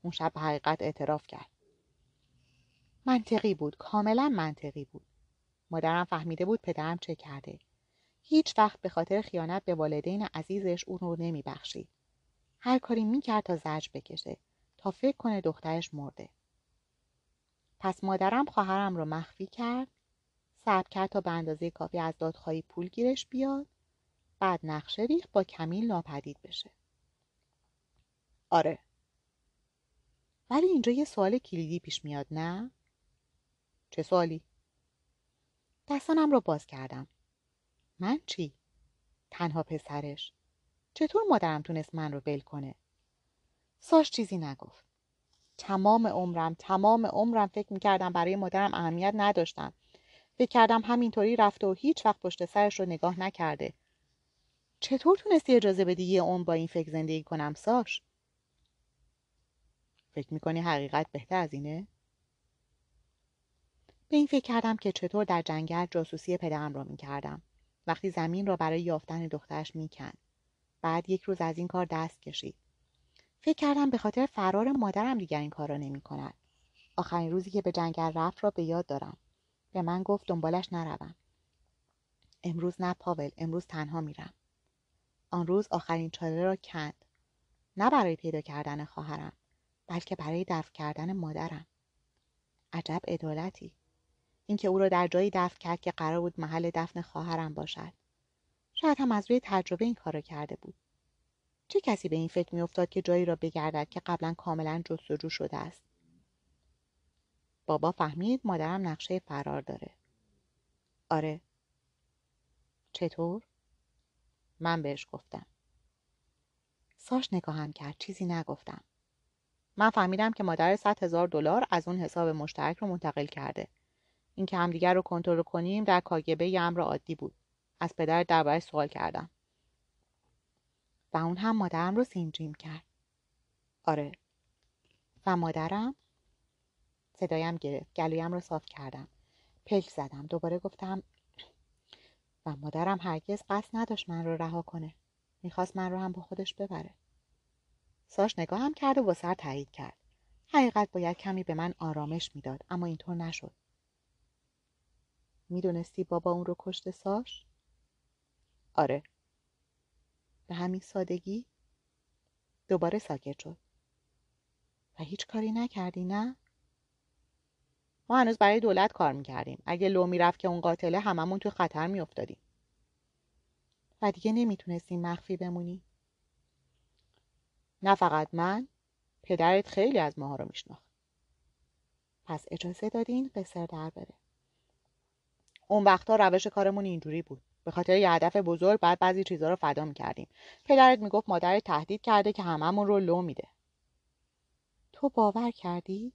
اون شب حقیقت اعتراف کرد. منطقی بود. کاملا منطقی بود. مادرم فهمیده بود پدرم چه کرده. هیچ وقت به خاطر خیانت به والدین عزیزش اون رو نمیبخشید. هر کاری می‌کرد تا زرج بکشه. تا فکر کنه دخترش مرده. پس مادرم خواهرم رو مخفی کرد. صبر کرد تا به اندازه کافی از دادخواهی پول گیرش بیاد. بعد نقشه ریخت با کمیل ناپدید بشه. آره. ولی اینجا یه سوال کلیدی پیش میاد نه؟ چه سوالی؟ دستانم رو باز کردم. من چی؟ تنها پسرش. چطور مادرم تونست من رو ول کنه؟ ساش چیزی نگفت. تمام عمرم تمام عمرم فکر می‌کردم برای مادرم اهمیت نداشتم. فکر کردم همینطوری رفته و هیچ وقت پشت سرش رو نگاه نکرده. چطور تونستی اجازه بدی یه عمر با این فکر زندگی کنم ساش؟ فکر می‌کنی حقیقت بهتر از اینه؟ به این فکر کردم که چطور در جنگل جاسوسی پدرم را می‌کردم. وقتی زمین را برای یافتن دخترش می‌کند. بعد یک روز از این کار دست کشید. فکر کردم به خاطر فرار مادرم دیگر این کار را نمی کند. آخرین روزی که به جنگل رفت را به یاد دارم. به من گفت دنبالش نروم. امروز نه پاول امروز تنها میرم. آن روز آخرین چاله را کند. نه برای پیدا کردن خواهرم بلکه برای دفع کردن مادرم. عجب عدالتی. اینکه او را در جایی دفن کرد که قرار بود محل دفن خواهرم باشد. شاید هم از روی تجربه این کار کرده بود. چه کسی به این فکر میافتاد که جایی را بگردد که قبلا کاملا جستجو شده است؟ بابا فهمید مادرم نقشه فرار داره. آره. چطور؟ من بهش گفتم. ساش نگاهم کرد چیزی نگفتم. من فهمیدم که مادر 100 هزار دلار از اون حساب مشترک رو منتقل کرده. اینکه همدیگر رو کنترل کنیم در کاگبه امر عادی بود. از پدر دربارش سوال کردم. و اون هم مادرم رو سینجیم کرد. آره. و مادرم صدایم گرفت. گلویم رو صاف کردم. پلک زدم. دوباره گفتم و مادرم هرگز قصد نداشت من رو رها کنه. می‌خواست من رو هم با خودش ببره. ساش نگاهم کرد و با سر تایید کرد. حقیقت باید کمی به من آرامش می‌داد اما اینطور نشد. می‌دونستی بابا اون رو کشته ساش؟ آره. به همین سادگی دوباره ساکت شد. و هیچ کاری نکردی نه؟ ما هنوز برای دولت کار می‌کردیم. اگه لو می‌رفت که اون قاتله هممون تو خطر میافتادیم. و دیگه نمی‌تونستیم مخفی بمونی. نه فقط من پدرت خیلی از ماها رو میشناخت. پس اجازه دادین قصر در بره. اون وقتا روش کارمون اینجوری بود. به خاطر یه هدف بزرگ بعد بعضی چیزها رو فدا می‌کردیم. پدرت می‌گفت مادرت تهدید کرده که هممون رو لو میده. تو باور کردی؟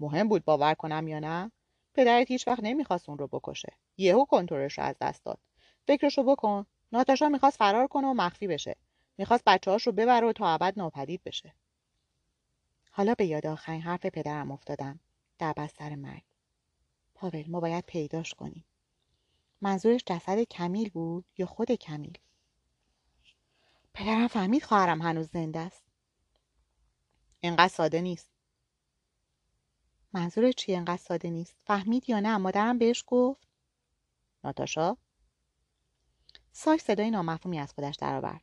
مهم بود باور کنم یا نه. پدرت هیچ وقت نمی‌خواست اون رو بکشه. یهو کنترلش رو از دست داد. فکرشو بکن. ناتاشا می‌خواست فرار کنه و مخفی بشه. می‌خواست بچه رو ببره و تا ابد ناپدید بشه. حالا به یاد آخرین حرف پدرم افتادم. در بستر مرگ. پاول ما باید پیداش کنیم. منظورش جسد کمیل بود یا خود کمیل؟ پدرم فهمید خواهرم هنوز زنده است. اینقدر ساده نیست. منظور چی اینقدر ساده نیست؟ فهمید یا نه؟ مادرم بهش گفت. ناتاشا؟ ساش صدای نامفهومی از خودش درآورد.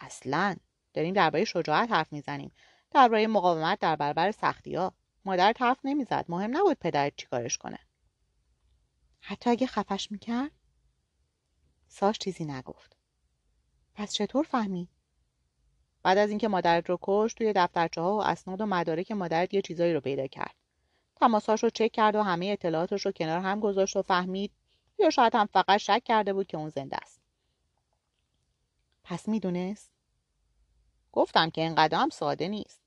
اصلا داریم درباره شجاعت حرف می‌زنیم. درباره مقاومت در برابر سختی ها مادر حرف نمی‌زد. مهم نبود پدرت چیکارش کنه. حتی اگه خفش می‌کرد؟ ساش چیزی نگفت. پس چطور فهمید بعد از اینکه مادرت رو کش توی دفترچه ها و اسناد و مدارک مادرت یه چیزایی رو پیدا کرد. تماساش رو چک کرد و همه اطلاعاتش رو کنار هم گذاشت و فهمید یا شاید هم فقط شک کرده بود که اون زنده است. پس می‌دونست؟ گفتم که اینقدر هم ساده نیست.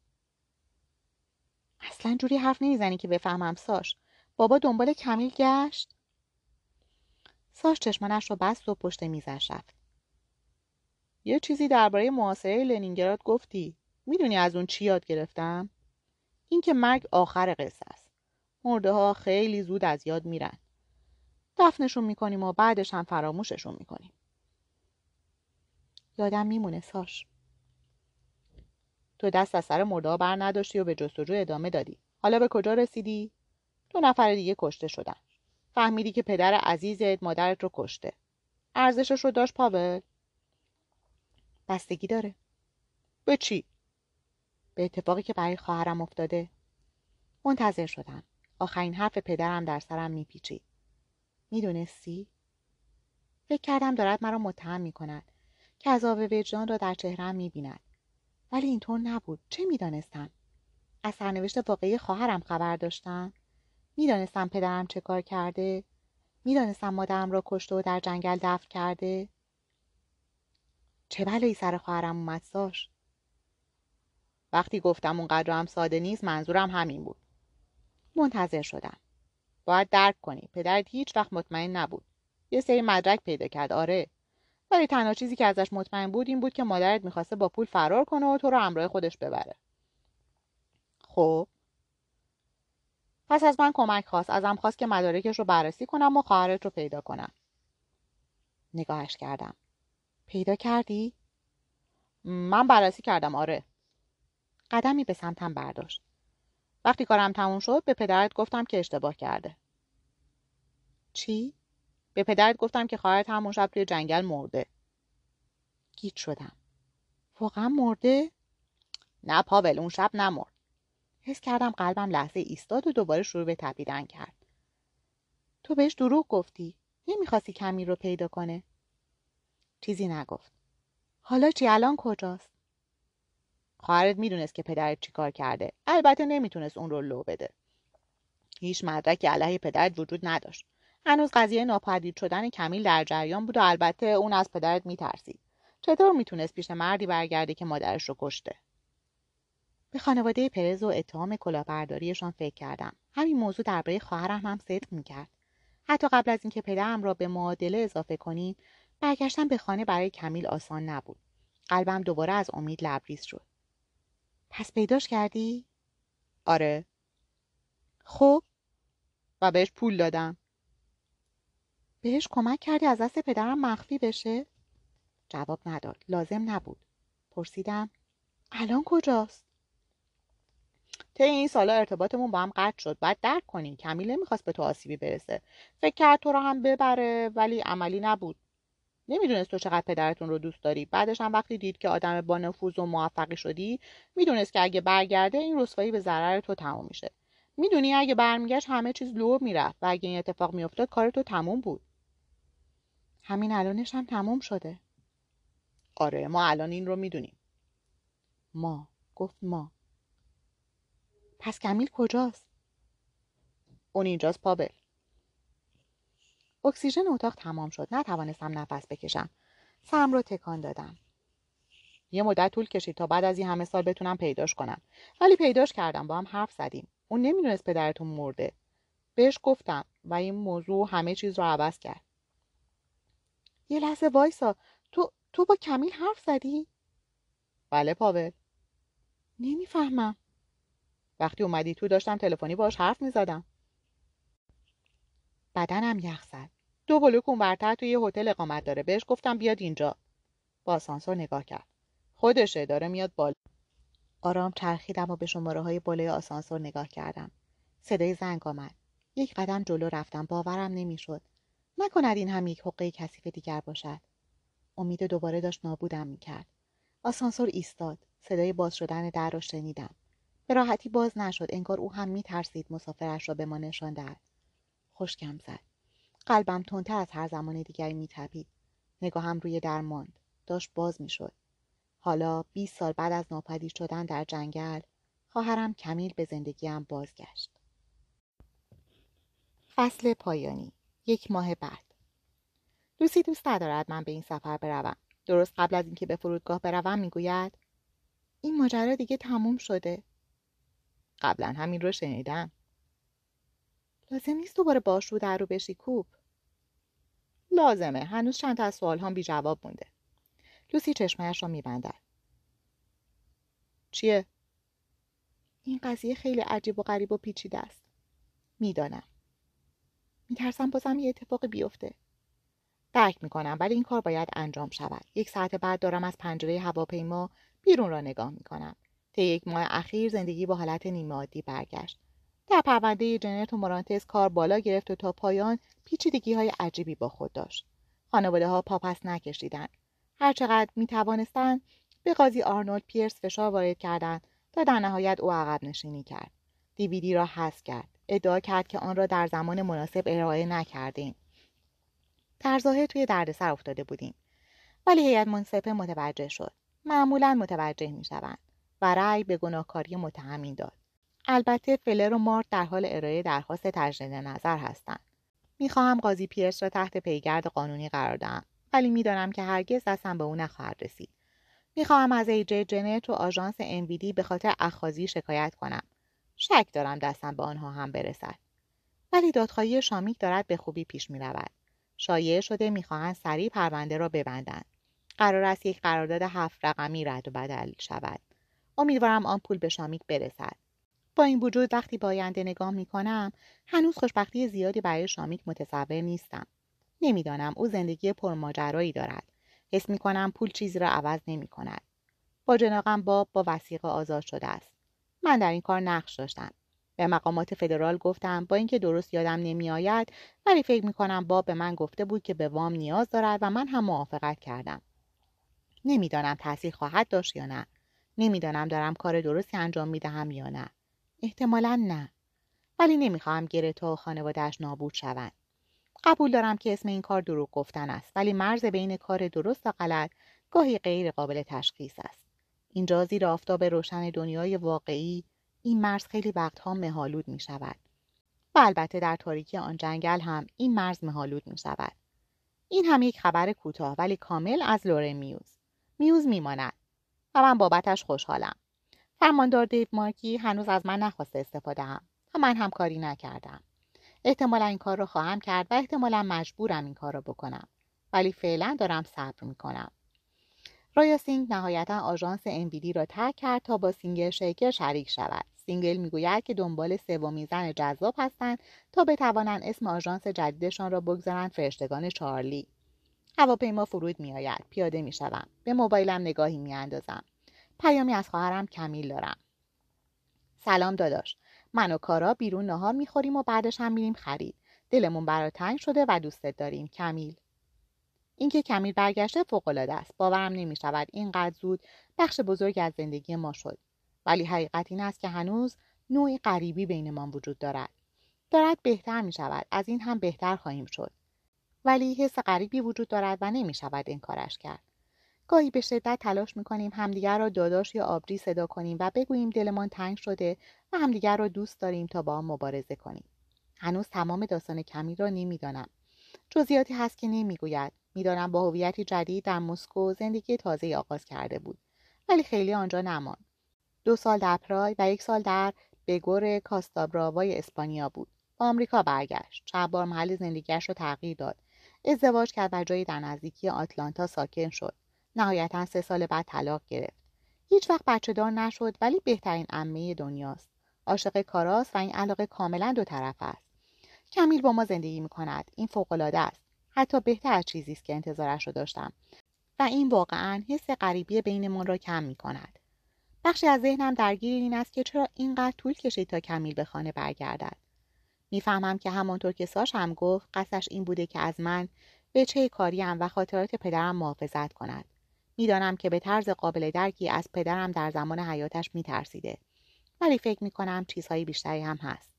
اصلا جوری حرف نمی‌زنی که بفهمم ساش. بابا دنبال کمیل گشت؟ ساش چشمانش رو بست و پشت میزش رفت. یه چیزی درباره معاصره لنینگراد گفتی. می‌دونی از اون چی یاد گرفتم؟ اینکه مرگ آخر قصه است. مرده ها خیلی زود از یاد میرن. دفنشون می‌کنیم و بعدش هم فراموششون می‌کنیم. یادم میمونه ساش تو دست از سر مرده ها بر نداشتی و به جستجو ادامه دادی. حالا به کجا رسیدی؟ دو نفر دیگه کشته شدن. فهمیدی که پدر عزیزت مادرت رو کشته. ارزشش رو داشت پاول؟ بستگی داره. به چی؟ به اتفاقی که برای خواهرم افتاده. منتظر شدم. آخرین حرف پدرم در سرم میپیچید. می‌دونستی؟ فکر کردم دارد مرا متهم می‌کند که عذاب وجدان را در چهرهام می‌بیند. ولی اینطور نبود. چه می‌دانستم؟ از سرنوشت واقعی خواهرم خبر داشتم؟ می‌دانستم پدرم چه کار کرده. می‌دانستم مادرم را کشته و در جنگل دفن کرده. چه بلایی سر خواهرم اومد ساش؟ وقتی گفتم اونقدر هم ساده نیست منظورم همین بود. منتظر شدم. باید درک کنی. پدرت هیچ وقت مطمئن نبود. یه سری مدرک پیدا کرد. آره. ولی تنها چیزی که ازش مطمئن بود این بود که مادرت می‌خواسته با پول فرار کنه و تو رو همراه خودش ببره. خب؟ پس از من کمک خواست. ازم خواست که مدارکش رو بررسی کنم و خواهرت رو پیدا کنم. نگاهش کردم. پیدا کردی؟ من بررسی کردم آره. قدمی به سمتم برداشت. وقتی کارم تموم شد به پدرت گفتم که اشتباه کرده. چی؟ به پدرت گفتم که خواهرت همون شب توی جنگل مرده. گیت شدم. واقعا مرده؟ نه پاول اون شب نمرد. حس کردم قلبم لحظه ایستاد و دوباره شروع به تپیدن کرد. تو بهش دروغ گفتی. نمی‌خواستی کمی رو پیدا کنه. چیزی نگفت. حالا چی؟ الان کجاست؟ خواهرت می‌دونست که پدرت چیکار کرده. البته نمی‌تونست اون رو لو بده. هیچ مدرکی علیه پدرت وجود نداشت. هنوز قضیه ناپدید شدن کمیل در جریان بود و البته اون از پدرت میترسید. چطور می‌تونست پیش مردی برگرده که مادرش رو کشته؟ به خانواده پرز و اتهام کلاهبرداریشان فکر کردم. همین موضوع درباره خواهرم هم صدق می‌کرد. حتی قبل از اینکه پدرم را به معادله اضافه کنیم برگشتن به خانه برای کمیل آسان نبود. قلبم دوباره از امید لبریز شد. پس پیداش کردی؟ آره. خب؟ و بهش پول دادم. بهش کمک کردی از دست پدرم مخفی بشه؟ جواب نداد. لازم نبود. پرسیدم الان کجاست؟ طی این سالا ارتباطمون با هم قطع شد. بعد درک کنی کمیل نمی‌خواست به تو آسیبی برسه. فکر کرد تو رو هم ببره ولی عملی نبود. نمی‌دونست تو چقدر پدرتون رو دوست داری. بعدش هم وقتی دید که آدم با نفوذ و موفقی شدی می‌دونست که اگه برگرده این رسوایی به ضرر تو تموم میشه. می‌دونی اگه برمیگشت همه چیز لو می‌رفت و اگه این اتفاق میافتاد کار تو تموم بود. همین الانش هم تموم شده. آره ما الان این رو می‌دونیم. ما. گفت ما. پس کمیل کجاست؟ اون اینجاست پابل اکسیژن اتاق تمام شد. نتوانستم نفس بکشم. سرم رو تکان دادم. یه مدت طول کشید تا بعد از این همه سال بتونم پیداش کنم. ولی پیداش کردم با هم حرف زدیم. اون نمی‌دونست پدرتون مرده. بهش گفتم و این موضوع همه چیز رو عوض کرد. یه لحظه وایسا. تو تو با کمیل حرف زدی؟ بله پاول. نمی‌فهمم. وقتی اومدی تو داشتم تلفنی باش حرف می‌زدم. بدنم یخ زد. دو بلوک اونورتر توی یه هتل اقامت داره. بهش گفتم بیاد اینجا. با آسانسور نگاه کرد. خودشه داره میاد بالا. آرام چرخیدم و به شماره های بالای آسانسور نگاه کردم. صدای زنگ آمد. یک قدم جلو رفتم. باورم نمی‌شد. نکند این هم یک حقه کثیف دیگر باشد. امید دوباره داشت نابودم می‌کرد. آسانسور ایستاد. صدای باز شدن در را شنیدم. به راحتی باز نشد. انگار او هم میترسید مسافرش را به ما نشان دهد. خشکم زد. قلبم تندتر از هر زمان دیگری میتپید. نگاهم روی در ماند. داشت باز می‌شد. حالا 20 سال بعد از ناپدید شدن در جنگل خواهرم کمیل به زندگیم بازگشت. فصل پایانی. یک ماه بعد. لوسی دوست ندارد من به این سفر بروم. درست قبل از اینکه به فرودگاه بروم می‌گوید این ماجرا دیگه تموم شده. قبلا همین رو شنیدم. لازم نیست دوباره باش رو در رو بشی کوب. لازمه. هنوز چند تا از سوال هم بی جواب مونده. لوسی چشمایش را میبندد. چیه؟ این قضیه خیلی عجیب و غریب و پیچیده است. می‌دانم. میترسم بازم یه اتفاق بیفته. درک می‌کنم ولی این کار باید انجام شود. یک ساعت بعد دارم از پنجره هواپیما بیرون را نگاه می‌کنم. طی یک ماه اخیر زندگی با حالت نیمه عادی برگشت. در پرونده جنرت و مورانتس کار بالا گرفت و تا پایان پیچیدگی های عجیبی با خود داشت. خانواده ها پاپس نکشیدند. هرچقدر می توانستند به قاضی آرنولد پیرس فشار وارد کردند تا در نهایت او عقب نشینی کرد. دیویدی را حذف کرد. ادعا کرد که آن را در زمان مناسب ارائه نکردیم. در ظاهر توی دردسر افتاده بودیم. ولی هیئت منصفه متوجه شد. معمولا متوجه می شوند و رأی به گناهکاری متهمین داد. البته فلر و مارت در حال ارائه درخواست تجدید نظر هستند. می‌خواهم قاضی پیرس را تحت پیگرد قانونی قرار دهم ولی می‌دانم که هرگز دستم به او نخواهد رسید. می‌خواهم از ایجه جنت و آژانس انویدی به خاطر اخاذی شکایت کنم. شک دارم دستم به آنها هم برسد. ولی دادخواهی شامیک دارد به خوبی پیش می‌رود. شایعه شده می‌خواهند سریع پرونده را ببندند. قرار است یک قرارداد هفت رقمی رد و بدل شود. امیدوارم آن پول به شامیک برسد. با این وجود وقتی با آینده نگاه می کنم هنوز خوشبختی زیادی برای شامیک متصور نیستم. نمی‌دانم او زندگی پرماجرایی دارد. حس می کنم پول چیزی را عوض نمی کند با جناقم باب با وسیقه آزاد شده است. من در این کار نقش داشتم. به مقامات فدرال گفتم با اینکه درست یادم نمیآید ولی فکر می کنم باب به من گفته بود که به وام نیاز دارد و من هم موافقت کردم. نمی‌دانم تاثیر خواهد داشت یا نه. نمی‌دانم دارم کار درستی انجام می دهم یا نه. احتمالا نه. ولی نمی‌خواهم گرتا و خانوادهش نابود شوند. قبول دارم که اسم این کار دروغ گفتن است ولی مرز بین کار درست و غلط گاهی غیر قابل تشخیص است. اینجا زیر آفتاب روشن دنیای واقعی این مرز خیلی وقتها مهالود می شود و البته در تاریکی آن جنگل هم این مرز مهالود می شود این هم یک خبر کوتاه ولی کامل از لوره میوز. میوز میماند. و من بابتش خوشحالم. فرماندار دیو مارکی هنوز از من نخواسته استفاده هم و من هم کاری نکردم. احتمالا این کار رو خواهم کرد و احتمالا مجبورم این کار رو بکنم. ولی فعلا دارم صبر می‌کنم. رایا سینگ نهایتا آژانس MVD را ترک کرد تا با سینگل شیکر شریک شود. سینگل می‌گوید که دنبال سومین زن جذاب هستند تا بتوانند اسم آژانس جدیدشان را بگذارند فرشتگان چارلی. هواپیما فرود میآید. پیاده می‌شوم. به موبایلم نگاهی میاندازم. پیامی از خواهرم کمیل دارم. سلام داداش. من و کارا بیرون نهار می‌خوریم و بعدش هم میریم خرید. دلمون برات تنگ شده و دوستت داریم. کمیل. اینکه کمیل برگشته فوقالعاده است. باورم نمی‌شود اینقدر زود بخش بزرگ از زندگی ما شد. ولی حقیقت این است که هنوز نوعی غریبی بینمان وجود دارد. دارد بهتر می شود از این هم بهتر خواهیم شد. ولی حس غریبی وجود دارد و نمی شود انکارش کرد. گاهی به شدت تلاش می کنیم همدیگر را داداش یا آبری صدا کنیم و بگوییم دلمان تنگ شده و همدیگر را دوست داریم تا با آن مبارزه کنیم. هنوز تمام داستان کمی را نمی‌دانم. جزئیاتی هست که نمی‌گوید. می‌دانم با هویتی جدید در مسکو زندگی تازه آغاز کرده بود. ولی خیلی آنجا نماند. دو سال در پرای و یک سال در بگور کاستابراوای اسپانیا بود. با آمریکا برگشت. چند بار محل زندگیش را تغییر داد. ازدواج کرد و جایی در نزدیکی آتلانتا ساکن شد. نهایتا سه سال بعد طلاق گرفت. هیچ وقت بچه دار نشد ولی بهترین عمه دنیاست. عاشق کاراست و این علاقه کاملا دو طرف است. کمیل با ما زندگی می کند این فوقالعاده است. حتی بهتر از چیزی است که انتظارش را داشتم. و این واقعا حس غریبی بینمان را کم می کند بخشی از ذهنم درگیر این است که چرا اینقدر طول کشید تا کمیل به خانه برگردد. می‌فهمم که همانطور که ساش هم گفت قصدش این بوده که از من به چه کاریم و خاطرات پدرم محافظت کند. می‌دانم که به طرز قابل درکی از پدرم در زمان حیاتش میترسیده. ولی فکر می‌کنم چیزهای بیشتری هم هست.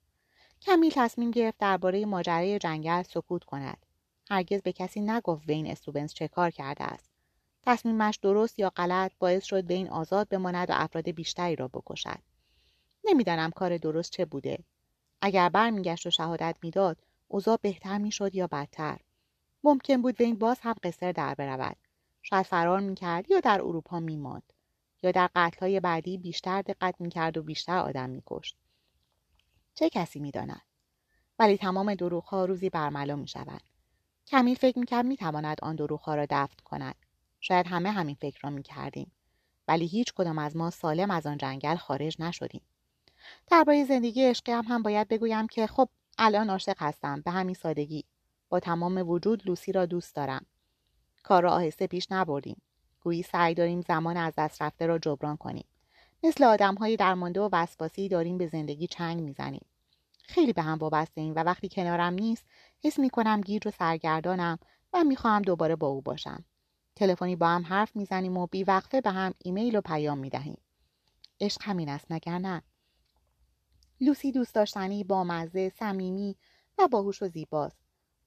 کمیل تصمیم گرفت درباره ماجرای جنگل سکوت کند. هرگز به کسی نگفت وین استوبنز چه کار کرده است. تصمیمش درست یا غلط باعث شد وین آزاد بماند و افراد بیشتری را بکشد. نمی‌دانم کار درست چه بوده. اگر برمیگشت و شهادت می‌داد اوضاع بهتر می‌شد یا بدتر؟ ممکن بود وین باز هم قصر در برود. شاید فرار می‌کرد یا در اروپا میماند. یا در قتلهای بعدی بیشتر دقت می‌کرد و بیشتر آدم میکشت. چه کسی می‌داند؟ ولی تمام دروغها روزی برملا می‌شوند. کمیل فکر می‌کرد می‌تواند آن دروغها را دفن کند. شاید همه همین فکر را می‌کردیم. ولی هیچ کدام از ما سالم از آن جنگل خارج نشدیم. درباره زندگی عشقی هم, هم باید بگویم که خب الان عاشق هستم. به همین سادگی. با تمام وجود لوسی را دوست دارم. کار را آهسته پیش نبردیم. گویی سعی داریم زمان از دست رفته را جبران کنیم. مثل آدم های درمانده و وسواسی داریم به زندگی چنگ می‌زنیم. خیلی به هم وابسته ایم و وقتی کنارم نیست حس می کنم گیج و سرگردانم و می‌خواهم دوباره با او باشم. تلفنی با هم حرف می‌زنیم و بیوقفه به هم ایمیل و پیام می‌دهیم. عشق همین است مگر نه؟ لوسی دوست داشتنی بامزه صمیمی و باهوش و زیباست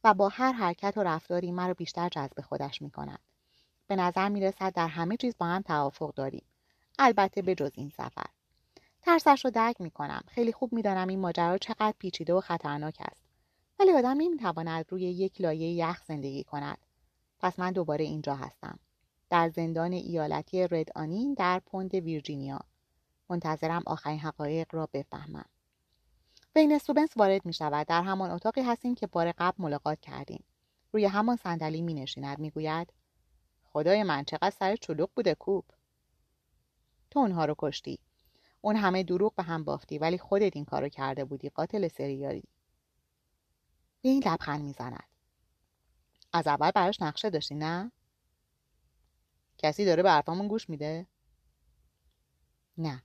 و با هر حرکت و رفتاری مرا بیشتر جذب خودش می کند. به نظر می رسد در همه چیز با هم توافق داریم. البته به جز این سفر. ترسش رو درک می کنم. خیلی خوب می دانم این ماجرا چقدر پیچیده و خطرناک است. ولی آدم نمی تواند روی یک لایه یخ زندگی کند. پس من دوباره اینجا هستم. در زندان ایالتی رد آنین در پوند ویرجینیا. منتظرم آخرین حقایق را بفهمم. بین استوبنس وارد می شود در همان اتاقی هستیم که بار قبل ملاقات کردیم. روی همان صندلی می نشیند می گوید خدای من چقدر سر چلوق بوده کوب. تو اونها رو کشتی. اون همه دروغ به هم بافتی ولی خودت این کارو کرده بودی قاتل سریالی. این لبخند می‌زند. از اول براش نقشه داشتی نه؟ کسی داره به حرفامون گوش میده؟ نه.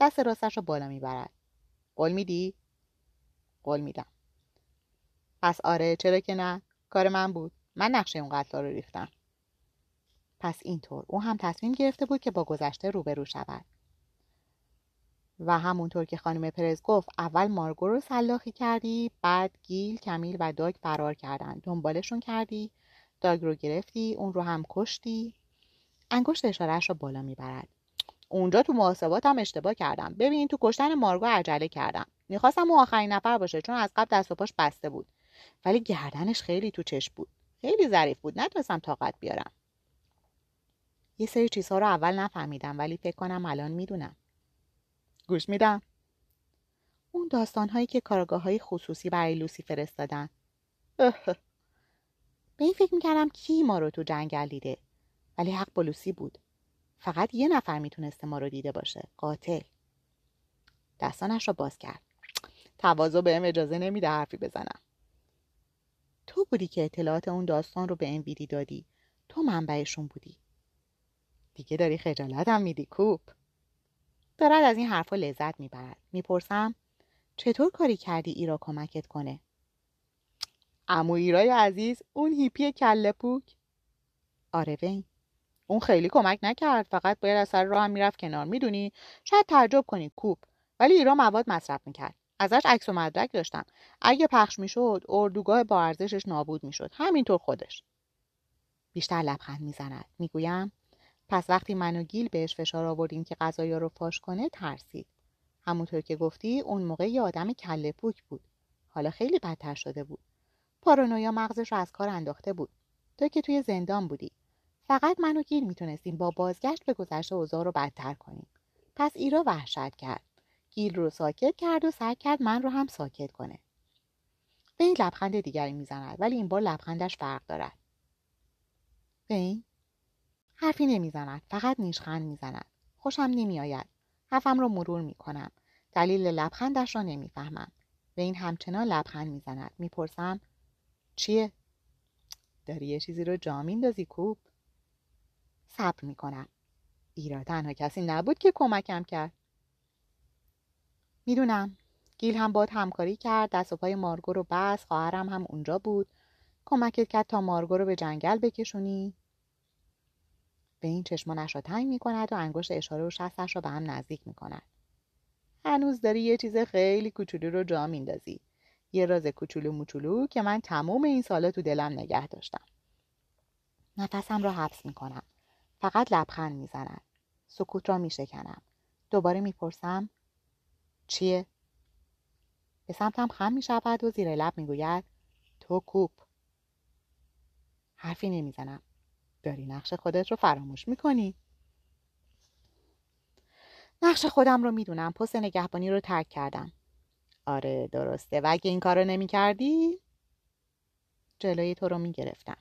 دست راستش رو بالا می‌برد. قول میدی؟ قول میدم. پس آره چرا که نه؟ کار من بود. من نقشه اون قتل رو ریختم. پس اینطور. او هم تصمیم گرفته بود که با گذشته روبرو شود. و همونطور که خانم پرز گفت اول مارگو رو سلاخی کردی بعد گیل کمیل و داگ فرار کردن دنبالشون کردی داگ رو گرفتی اون رو هم کشتی. انگشت اشارهش رو بالا می‌برد. اونجا تو محاسباتم اشتباه کردم. ببین تو کشتن مارگو عجله کردم. می‌خواستم اون آخرین نفر باشه چون از قبل دست و پاش بسته بود. ولی گردنش خیلی تو چشم بود. خیلی ظریف بود. نتونستم طاقت بیارم. یه سری چیزها رو اول نفهمیدم ولی فکر کنم الان می‌دونم. گوش میدم. اون داستانهایی که کارگاه های خصوصی برای لوسی فرستادن. به این فکر می‌کردم کی ما رو تو جنگل دیده. ولی حق با لوسی بود. فقط یه نفر می‌تونسته ما رو دیده باشه. قاتل. دستانش را باز کرد. تواضع بهم اجازه نمیده حرفی بزنم. تو بودی که اطلاعات اون داستان رو به انویدی دادی. تو منبعشون بودی. دیگه داری خجالتم میدی کوپ دارد از این حرفا لذت می‌برد. می‌پرسم چطور کاری کردی ایرا کمکت کنه؟ امو ایرای عزیز اون هیپی کله پوک؟ آره وین اون خیلی کمک نکرد فقط باید از سر راه هم می‌رفت کنار. می‌دونی؟ شاید تعجب کنی کوپ. ولی ایرا مواد مصرف می‌کرد. ازش عکس و مدرک داشتم. اگه پخش می‌شد اردوگاه با ارزشش نابود می‌شد. همینطور خودش. بیشتر لبخند می‌زند. می‌گویم پس وقتی من و گیل بهش فشار آوردیم که غذایا رو فاش کنه ترسید. همونطور که گفتی اون موقع یه آدم کله پوک بود. حالا خیلی بدتر شده بود. پارانویا مغزش رو از کار انداخته بود. تو که توی زندان بودی. فقط من و گیل می‌تونستیم با بازگشت به گذشته اوضاع رو بدتر کنیم. پس ایرا وحشت کرد. گیل رو ساکت کرد و سعی کرد من رو هم ساکت کنه. این لبخند دیگری می‌زند ولی این بار لبخندش فرق دارد. این حرفی نمی‌زند فقط نیشخند می‌زند. خوشم نمیآید. حرفم را مرور می‌کنم. دلیل لبخندش را نمی‌فهمم. این همچنان لبخند می‌زند. می‌پرسم چیه؟ داری یه چیزی رو جا میندازی کوب صبر می‌کنم ایرا تنها کسی نبود که کمکم کرد می‌دونم گیل هم باد همکاری کرد دست و پای مارگو رو بس خواهرم هم اونجا بود کمکت کرد تا مارگو رو به جنگل بکشونی به این چشمانش را تنگ می کند و انگشت اشاره و شستش را به هم نزدیک می کند. هنوز داری یه چیز خیلی کوچولو رو جا میندازی. یه راز کوچولو موچولو که من تمام این سالا تو دلم نگه داشتم. نفسم را حبس می کنم. فقط لبخند می زند. سکوت را می شکنم. دوباره می پرسم چیه؟ به سمتم خم می شود و زیر لب می گوید تو کوپ. حرفی نمی زنم. داری نقش خودت رو فراموش می‌کنی نقش خودم رو می‌دونم پست نگهبانی رو ترک کردم آره درسته و اگه این کار رو نمی کردی؟ جلوی تو رو می‌گرفتم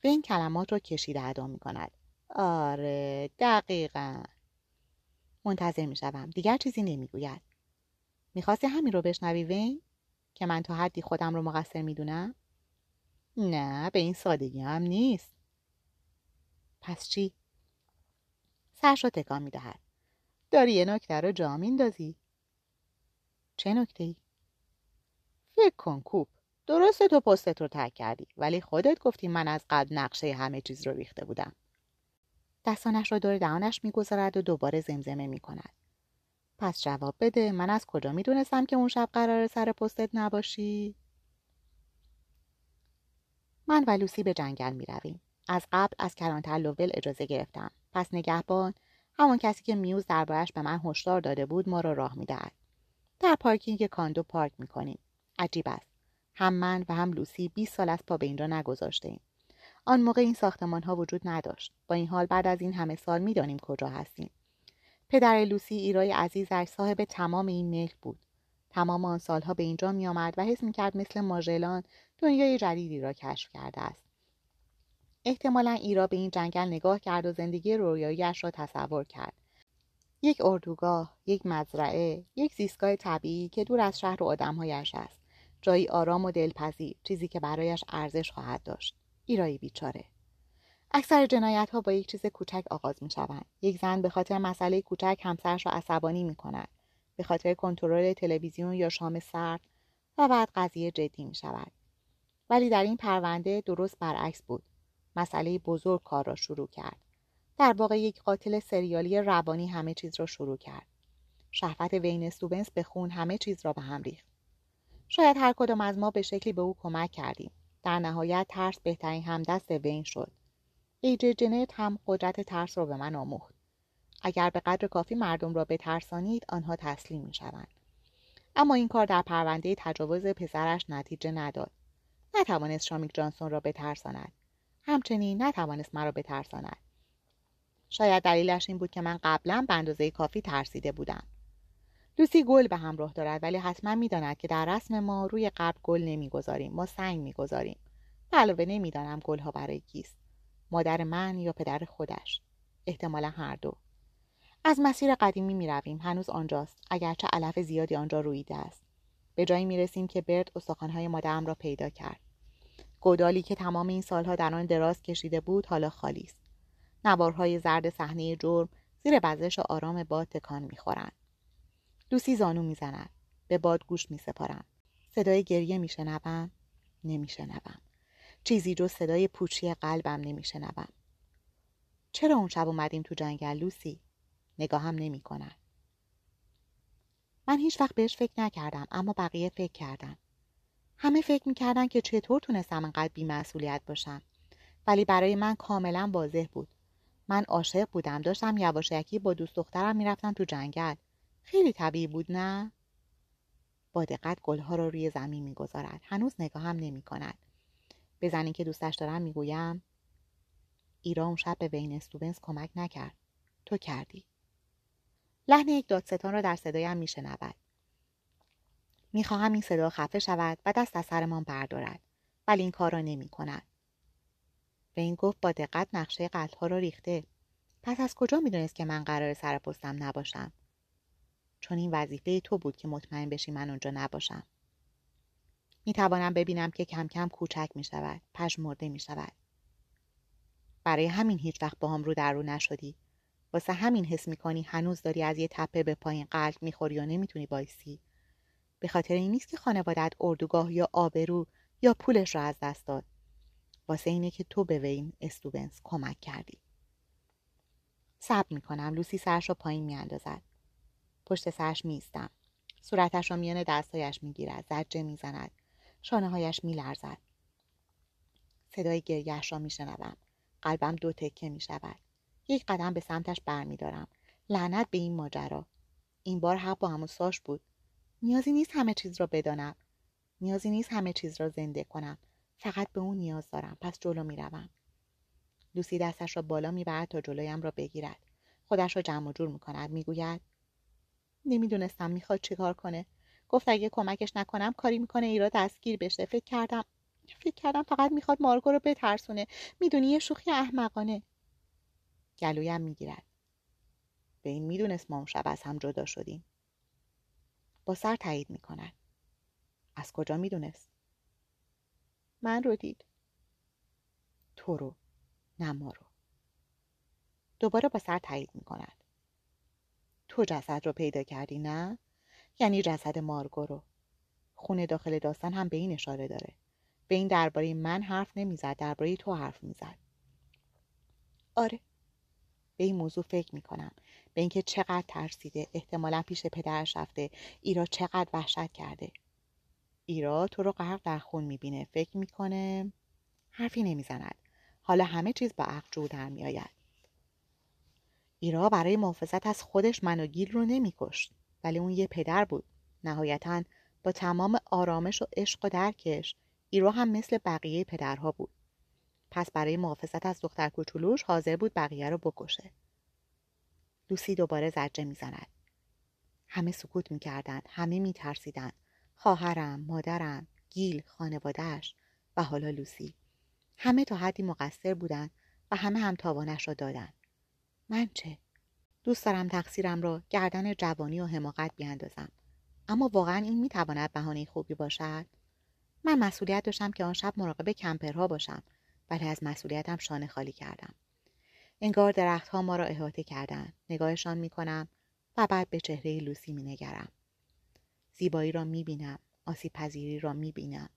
به این کلمات رو کشیده ادا می کند آره دقیقا منتظر می شدم. دیگر چیزی نمی‌گوید می‌خواستی همین رو بشنوی وین که من تا حدی خودم رو مقصر می‌دونم نه به این سادگی هم نیست پس چی؟ سرش را تکان می دهد. داری یه نکته رو جا میندازی چه نکته ای؟ فکر کن کوب درسته تو پستت رو ترک کردی ولی خودت گفتی من از قبل نقشه همه چیز رو ریخته بودم دستانش را دور دهانش می‌گذارد و دوباره زمزمه می کند. پس جواب بده من از کجا می‌دونستم که اون شب قراره سر پستت نباشی؟ من و لوسی به جنگل می رویم. از قبل از کلانتر لوول اجازه گرفتم پس نگهبان همان کسی که میوز دربارش به من هشدار داده بود ما را راه می‌دهد در پارکینگ condo پارک می‌کنیم عجیب است هم من و هم لوسی 20 سال است پا به اینجا نگذاشته‌ایم آن موقع این ساختمان ها وجود نداشت. با این حال بعد از این همه سال می‌دانیم کجا هستیم. پدر لوسی ایرای عزیزش صاحب تمام این ملک بود. تمام آن سالها به اینجا می آمد و حس می کرد مثل ماژلان دنیای جدیدی را کشف کرده است. احتمالا ایرا به این جنگل نگاه کرد و زندگی رویاییش را تصور کرد. یک اردوگاه یک مزرعه یک زیستگاه طبیعی که دور از شهر و آدمهایش است. جایی آرام و دلپذیر چیزی که برایش ارزش خواهد داشت. ایرایی بیچاره اکثر جنایت ها با یک چیز کوچک آغاز می شوند. یک زن به خاطر مسئله کوچک همسرش را عصبانی می کند. به خاطر کنترل تلویزیون یا شام سرد و بعد قضیه جدی می شود. ولی در این پرونده درست برعکس بود. مسئله بزرگ کار را شروع کرد. در واقع یک قاتل سریالی روانی همه چیز را شروع کرد. شهوت وین سوبنس به خون همه چیز را به هم ریخت. شاید هر کدام از ما به شکلی به او کمک کردیم. در نهایت ترس بهترین همدست وین شد. ایجه جنت هم قدرت ترس را به من آموخت. اگر به قدر کافی مردم را بترسانید آنها تسلیم می شوند. اما این کار در پرونده تجاوز پسرش نتیجه نداد. نتوانست شامیک جانسون را بترساند. همچنین نتوانست مرا بترساند شاید دلیلش این بود که من قبلا به اندازه کافی ترسیده بودم لوسی گل به همراه دارد ولی حتما می‌داند که در رسم ما روی قبل گل نمی‌گذاریم ما سنگ می‌گذاریم به علاوه نمی‌دانم گلها برای کیست مادر من یا پدر خودش احتمالا هر دو از مسیر قدیمی می رویم. هنوز آنجاست. اگرچه علف زیادی آنجا رویده است. به جایی می رسیم که برد استخوانهای مادرم را پیدا کرد. گودالی که تمام این سالها در آن دراز کشیده بود حالا خالی است. نوارهای زرد صحنه جرم زیر وزش آرام باد تکان می‌خورند. لوسی زانو می‌زند. به باد گوش می سپارم. صدای گریه میشنوم نمیشنوم. چیزی جز صدای پوچی قلبم نمیشنوم. چرا اون شب اومدیم تو جنگل لوسی؟ نگاهم نمی کند. من هیچ وقت بهش فکر نکردم اما بقیه فکر کردن. همه فکر می‌کردن که چطور تونستم انقدر بیمسئولیت باشم. ولی برای من کاملا واضح بود. من عاشق بودم داشتم یواشکی با دوست دخترم می‌رفتم تو جنگل. خیلی طبیعی بود نه؟ با دقت گلها را روی زمین می‌گذارد. هنوز نگاهم نمی کند. به زنی که دوستش دارم می‌گویم ایرا اون شب به وین استوبنز کمک نکرد. تو کردی. لحن یک دادستان را در صدایم میشنود می‌خواهم این صدا خفه شود و دست از سرمان بردارد ولی این کار را نمی کند. این گفت با دقت نقشه قتلها را ریخته پس از کجا می‌دونست که من قرار سر پستم نباشم چون این وظیفه تو بود که مطمئن بشی من اونجا نباشم. می توانم ببینم که کم کم کوچک می شود پژمرده می شود برای همین هیچ وقت با هم رو در رو نشدی. واسه همین حس می‌کنی هنوز داری از یه تپه به پایین قلب می‌خوری یا نمی‌تونی بایستی. به خاطر این نیست که خانوادت اردوگاه یا آبرو یا پولش را از دست داد. واسه اینه که تو به وین استوبنس کمک کردی. صبر می‌کنم لوسی سرش را پایین میاندازد. پشت سرش میستم صورتش را میان دستهایش می‌گیرد زجه می‌زند شانه هایش میلرزد. صدای گریهاش را میشنوم. قلبم دو تکه می‌شود. یک قدم به سمتش برمیدارم. لعنت به این ماجرا. این بار حق با همون ساش بود. نیازی نیست همه چیز را بدانم. نیازی نیست همه چیز را زنده کنم. فقط به اون نیاز دارم. پس جلو می‌روم. لوسی دستش را بالا می‌برد تا جلویم را بگیرد. خودش را جمع و جور می‌کند. می‌گوید نمی‌دونستم می‌خواد چیکار کنه. گفت اگه کمکش نکنم کاری می‌کنه ایرا دستگیر بشه. فکر کردم فکر کردم فقط می‌خواد مارگو رو بترسونه. می‌دونی یه شوخی احمقانه. گلویم می‌گیرد. به این می‌دونست ما اون شب از هم جدا شدیم. با سر تایید می‌کند. از کجا می‌دونست؟ من رو دید. تو رو نه ما رو. دوباره با سر تایید می‌کند. تو جسد رو پیدا کردی نه؟ یعنی جسد مارگو رو. خونه داخل داستان هم به این اشاره داره. به این درباره من حرف نمی‌زد درباره تو حرف می‌زد. آره. به این موضوع فکر می کنم به اینکه چقدر ترسیده احتمالا پیش پدرش رفته. ایرا چقدر وحشت کرده. ایرا تو رو غرق در خون می‌بینه. فکر می‌کنه حرفی نمی‌زند. حالا همه چیز با عقل جو در میآید. ایرا برای محافظت از خودش من و گیل رو نمیکشت ولی اون یه پدر بود نهایتا با تمام آرامش و عشق و درکش ایرا هم مثل بقیه پدرها بود پس برای محافظت از دختر کوچولوش حاضر بود بقیه رو بکشه. لوسی دوباره زجه می‌زند. همه سکوت می‌کردند. همه میترسیدند. خواهرم، مادرم، گیل، خانوادهش و حالا لوسی. همه تا حدی مقصر بودند و همه هم تاوانش را دادند. من چه؟ دوست دارم تقصیرم را گردن جوانی و حماقت بیاندازم. اما واقعا این می‌تواند بهانه خوبی باشد؟ من مسئولیت داشتم که آن شب مراقب کمپرها باشم ولی از مسئولیتم شانه خالی کردم انگار درختها ما را احاطه کردند نگاهشان می‌کنم و بعد به چهره لوسی مینگرم زیبایی را می‌بینم آسیب پذیری را می‌بینم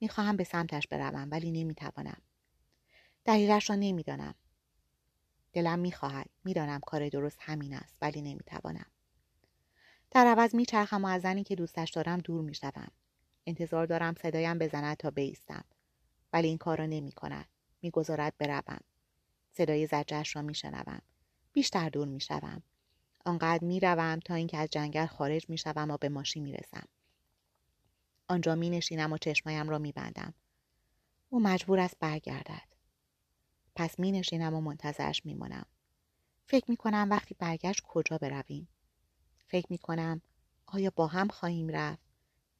می‌خواهم به سمتش بروم ولی نمی‌توانم دلیلش را نمی‌دانم دلم می‌خواهد می‌دانم کار درست همین است ولی نمی‌توانم در عوض میچرخم و از زنی که دوستش دارم دور می‌شوم انتظار دارم صدایم بزند تا بیستم ولی این کار را نمی کند. می گذارد بروم. صدای زجرش را می شنوم. بیشتر دور می شوم. آنقدر می روم تا اینکه از جنگل خارج می شوم و به ماشین می رسم. آنجا می نشینم و چشمایم را می بندم. او مجبور است برگردد. پس می نشینم و منتظرش می مانم. فکر می کنم وقتی برگشت کجا برویم فکر می کنم آیا با هم خواهیم رفت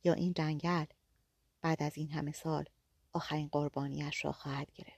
یا این جنگل بعد از این همه سال آخرین قربانیش را خواهد گرفت